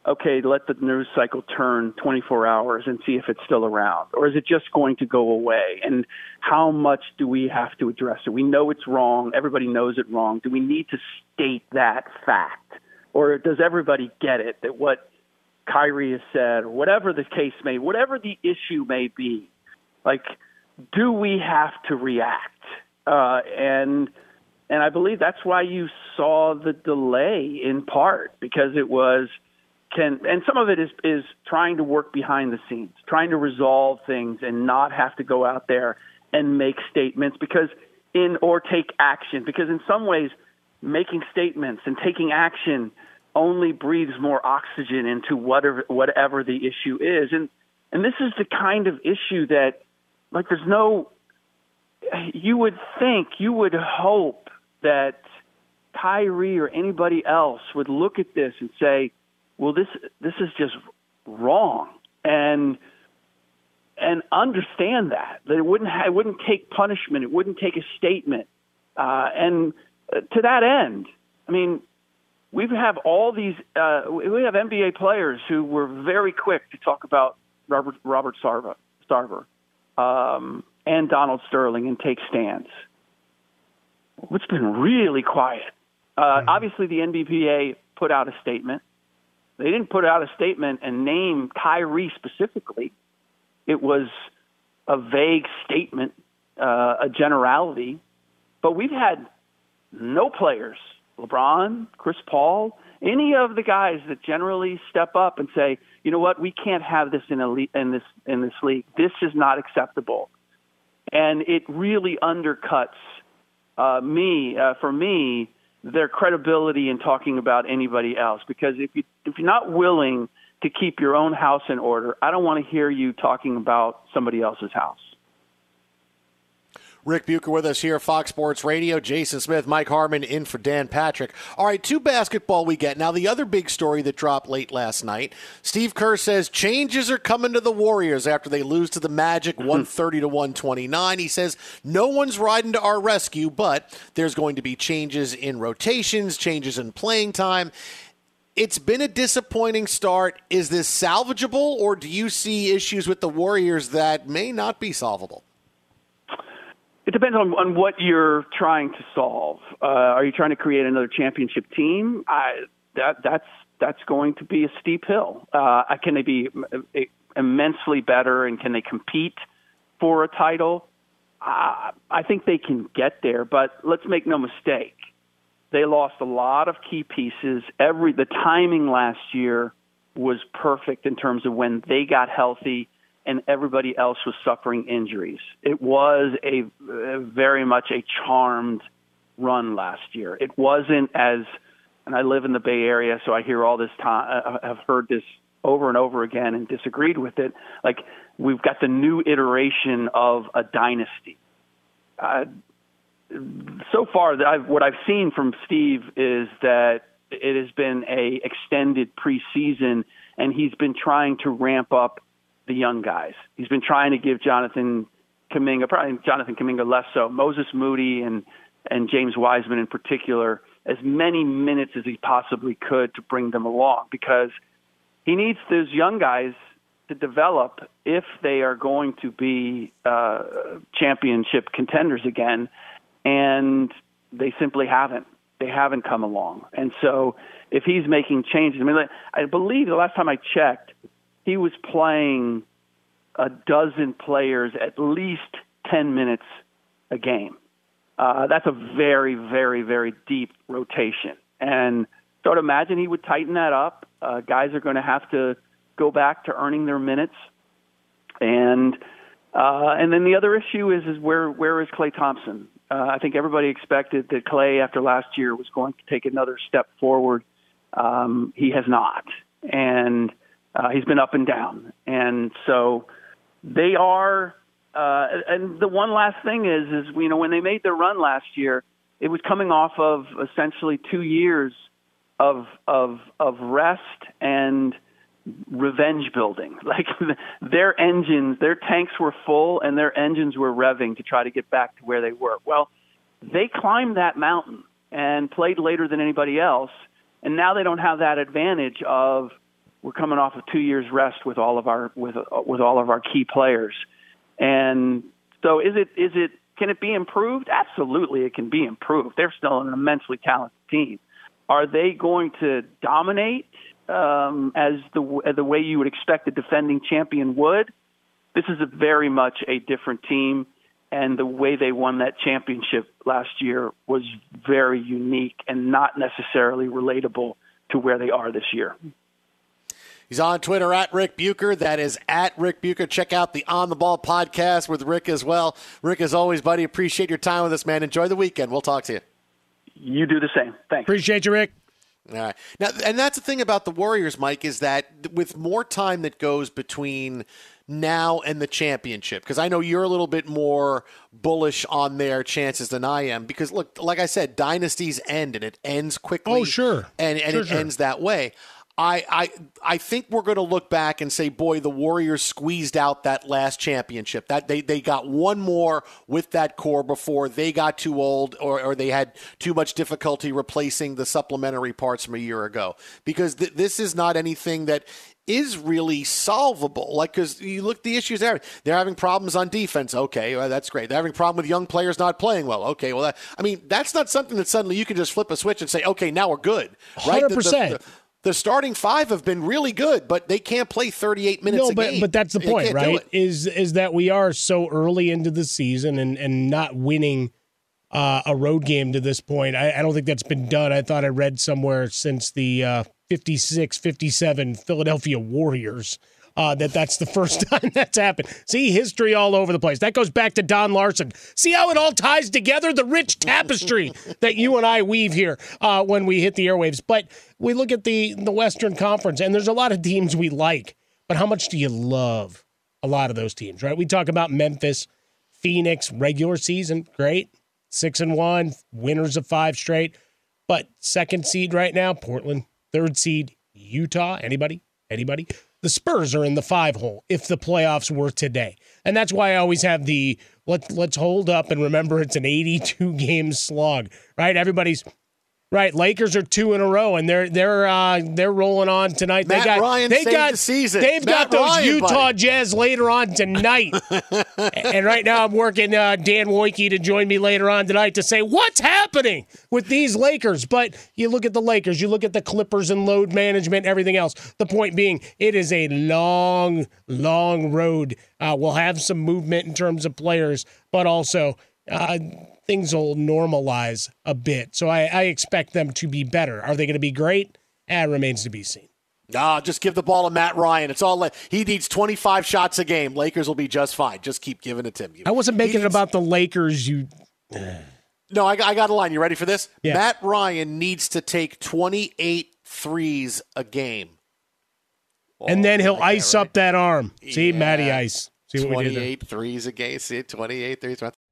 okay, let the news cycle turn 24 hours and see if it's still around, or is it just going to go away? And how much do we have to address it? We know it's wrong. Everybody knows it wrong. Do we need to state that fact, or does everybody get it that what Kyrie has said, or whatever the case may, whatever the issue may be, like do we have to react? Uh, and and I believe that's why you saw the delay in part because it was can and some of it is is trying to work behind the scenes trying to resolve things and not have to go out there and make statements because in or take action because in some ways making statements and taking action only breathes more oxygen into whatever whatever the issue is. And and this is the kind of issue that like there's no you would think you would hope that Kyrie or anybody else would look at this and say, "Well, this this is just wrong," and and understand that that it wouldn't ha- it wouldn't take punishment, it wouldn't take a statement, uh, and to that end, I mean, we have all these uh, we have NBA players who were very quick to talk about Robert Robert Sarver, Sarver um, and Donald Sterling and take stands. It's been really quiet. Uh, Obviously, the NBPA put out a statement. They didn't put out a statement and name Kyrie specifically. It was a vague statement, uh, a generality. But we've had no players, LeBron, Chris Paul, any of the guys that generally step up and say, you know what, we can't have this in le- in this in this league. This is not acceptable, and it really undercuts uh, me uh, for me their credibility in talking about anybody else. Because if you if you're not willing to keep your own house in order, I don't want to hear you talking about somebody else's house. Ric Bucher with us here, Fox Sports Radio. Jason Smith, Mike Harmon in for Dan Patrick. All right, two basketball we get. Now, the other big story that dropped late last night Steve Kerr says changes are coming to the Warriors after they lose to the Magic mm-hmm. 130 to 129. He says no one's riding to our rescue, but there's going to be changes in rotations, changes in playing time. It's been a disappointing start. Is this salvageable, or do you see issues with the Warriors that may not be solvable? It depends on, on what you're trying to solve. Uh, are you trying to create another championship team? I, that that's that's going to be a steep hill. Uh, can they be immensely better and can they compete for a title? Uh, I think they can get there, but let's make no mistake. They lost a lot of key pieces. Every the timing last year was perfect in terms of when they got healthy and everybody else was suffering injuries. It was a, a very much a charmed run last year. It wasn't as, and I live in the Bay Area, so I hear all this time. I've heard this over and over again and disagreed with it. Like we've got the new iteration of a dynasty. Uh, so far, that I've, what I've seen from Steve is that it has been a extended preseason, and he's been trying to ramp up the young guys. He's been trying to give Jonathan Kuminga, probably Jonathan Kuminga less so, Moses Moody and and James Wiseman in particular, as many minutes as he possibly could to bring them along because he needs those young guys to develop if they are going to be uh, championship contenders again, and they simply haven't. They haven't come along, and so if he's making changes, I mean, I believe the last time I checked, he was playing a dozen players at least 10 minutes a game. Uh, that's a very, very, very deep rotation. And so I'd imagine he would tighten that up. Uh, guys are going to have to go back to earning their minutes. And uh, and then the other issue is is where where is Klay Thompson? Uh, I think everybody expected that Klay after last year was going to take another step forward. Um, he has not, and uh, he's been up and down, and so they are. Uh, and the one last thing is, is you know when they made their run last year, it was coming off of essentially two years of of of rest and revenge building. Like their engines, their tanks were full, and their engines were revving to try to get back to where they were. Well, they climbed that mountain and played later than anybody else, and now they don't have that advantage of we're coming off of two years rest with all of our with with all of our key players, and so is it is it can it be improved? Absolutely, it can be improved. They're still an immensely talented team. Are they going to dominate um, as the the way you would expect a defending champion would? This is very much a different team, and the way they won that championship last year was very unique and not necessarily relatable to where they are this year. He's on Twitter at Ric Bucher. That is at Ric Bucher. Check out the On the Ball podcast with Ric as well. Ric, as always, buddy, appreciate your time with us, man. Enjoy the weekend. We'll talk to you. You do the same. Thanks. Appreciate you, Ric. All right. Now, and that's the thing about the Warriors, Mike, is that with more time that goes between now and the championship, because I know you're a little bit more bullish on their chances than I am. Because look, like I said, dynasties end and it ends quickly. Oh, sure. And and sure, it sure. ends that way. I, I I think we're going to look back and say, boy, the Warriors squeezed out that last championship. That they, they got one more with that core before they got too old or, or they had too much difficulty replacing the supplementary parts from a year ago. Because th- this is not anything that is really solvable. Like, because you look the issues there, they're having problems on defense. Okay, well, that's great. They're having problem with young players not playing well. Okay, well, that, I mean, that's not something that suddenly you can just flip a switch and say, okay, now we're good. Right? Hundred percent the starting five have been really good, but they can't play 38 minutes no, but, game. But that's the point, right? Is is that we are so early into the season and, and not winning uh, a road game to this point. I, I, don't think that's been done. I thought I read somewhere since the uh, 56 57 Philadelphia Warriors uh, that that's the first time that's happened. See history all over the place. That goes back to Don Larsen. See how it all ties together? The rich tapestry that you and I weave here uh, when we hit the airwaves. But we look at the the Western Conference, and there's a lot of teams we like. But how much do you love a lot of those teams? Right? We talk about Memphis, Phoenix, regular season, great, six and one, winners of five straight. But second seed right now, Portland. Third seed, Utah. Anybody? Anybody? The Spurs are in the five hole if the playoffs were today. And that's why I always have the let let's hold up and remember it's an 82 game slog, right? Everybody's Right, Lakers are two in a row, and they're they're uh, they're rolling on tonight. Matt they got Ryan they got the season. They've Matt got those Ryan, Utah buddy. Jazz later on tonight, and right now I'm working uh, Dan Woike to join me later on tonight to say what's happening with these Lakers. But you look at the Lakers, you look at the Clippers and load management, everything else. The point being, it is a long, long road. Uh, we'll have some movement in terms of players, but also. Uh, things will normalize a bit. So I, I expect them to be better. Are they going to be great? Eh, remains to be seen. Nah, just give the ball to Matt Ryan. It's all he needs 25 shots a game. Lakers will be just fine. Just keep giving it to him. I wasn't making it about the Lakers. You. No, I, I got a line. You ready for this? Yeah. Matt Ryan needs to take 28 threes a game. and then he'll like that, ice right? up that arm. See, Yeah. Matty Ice. See what we did 28 threes a game. See, 28 threes.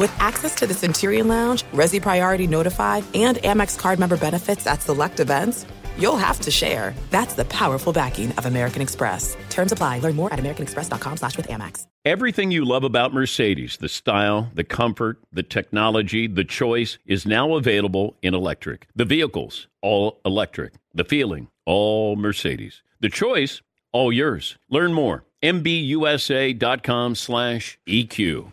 With access to the Centurion Lounge, Resy Priority Notified, and Amex card member benefits at select events, you'll have to share. That's the powerful backing of American Express. Terms apply. Learn more at americanexpress.com slash with Amex. Everything you love about Mercedes, the style, the comfort, the technology, the choice, is now available in electric. The vehicles, all electric. The feeling, all Mercedes. The choice, all yours. Learn more. MBUSA.com slash EQ.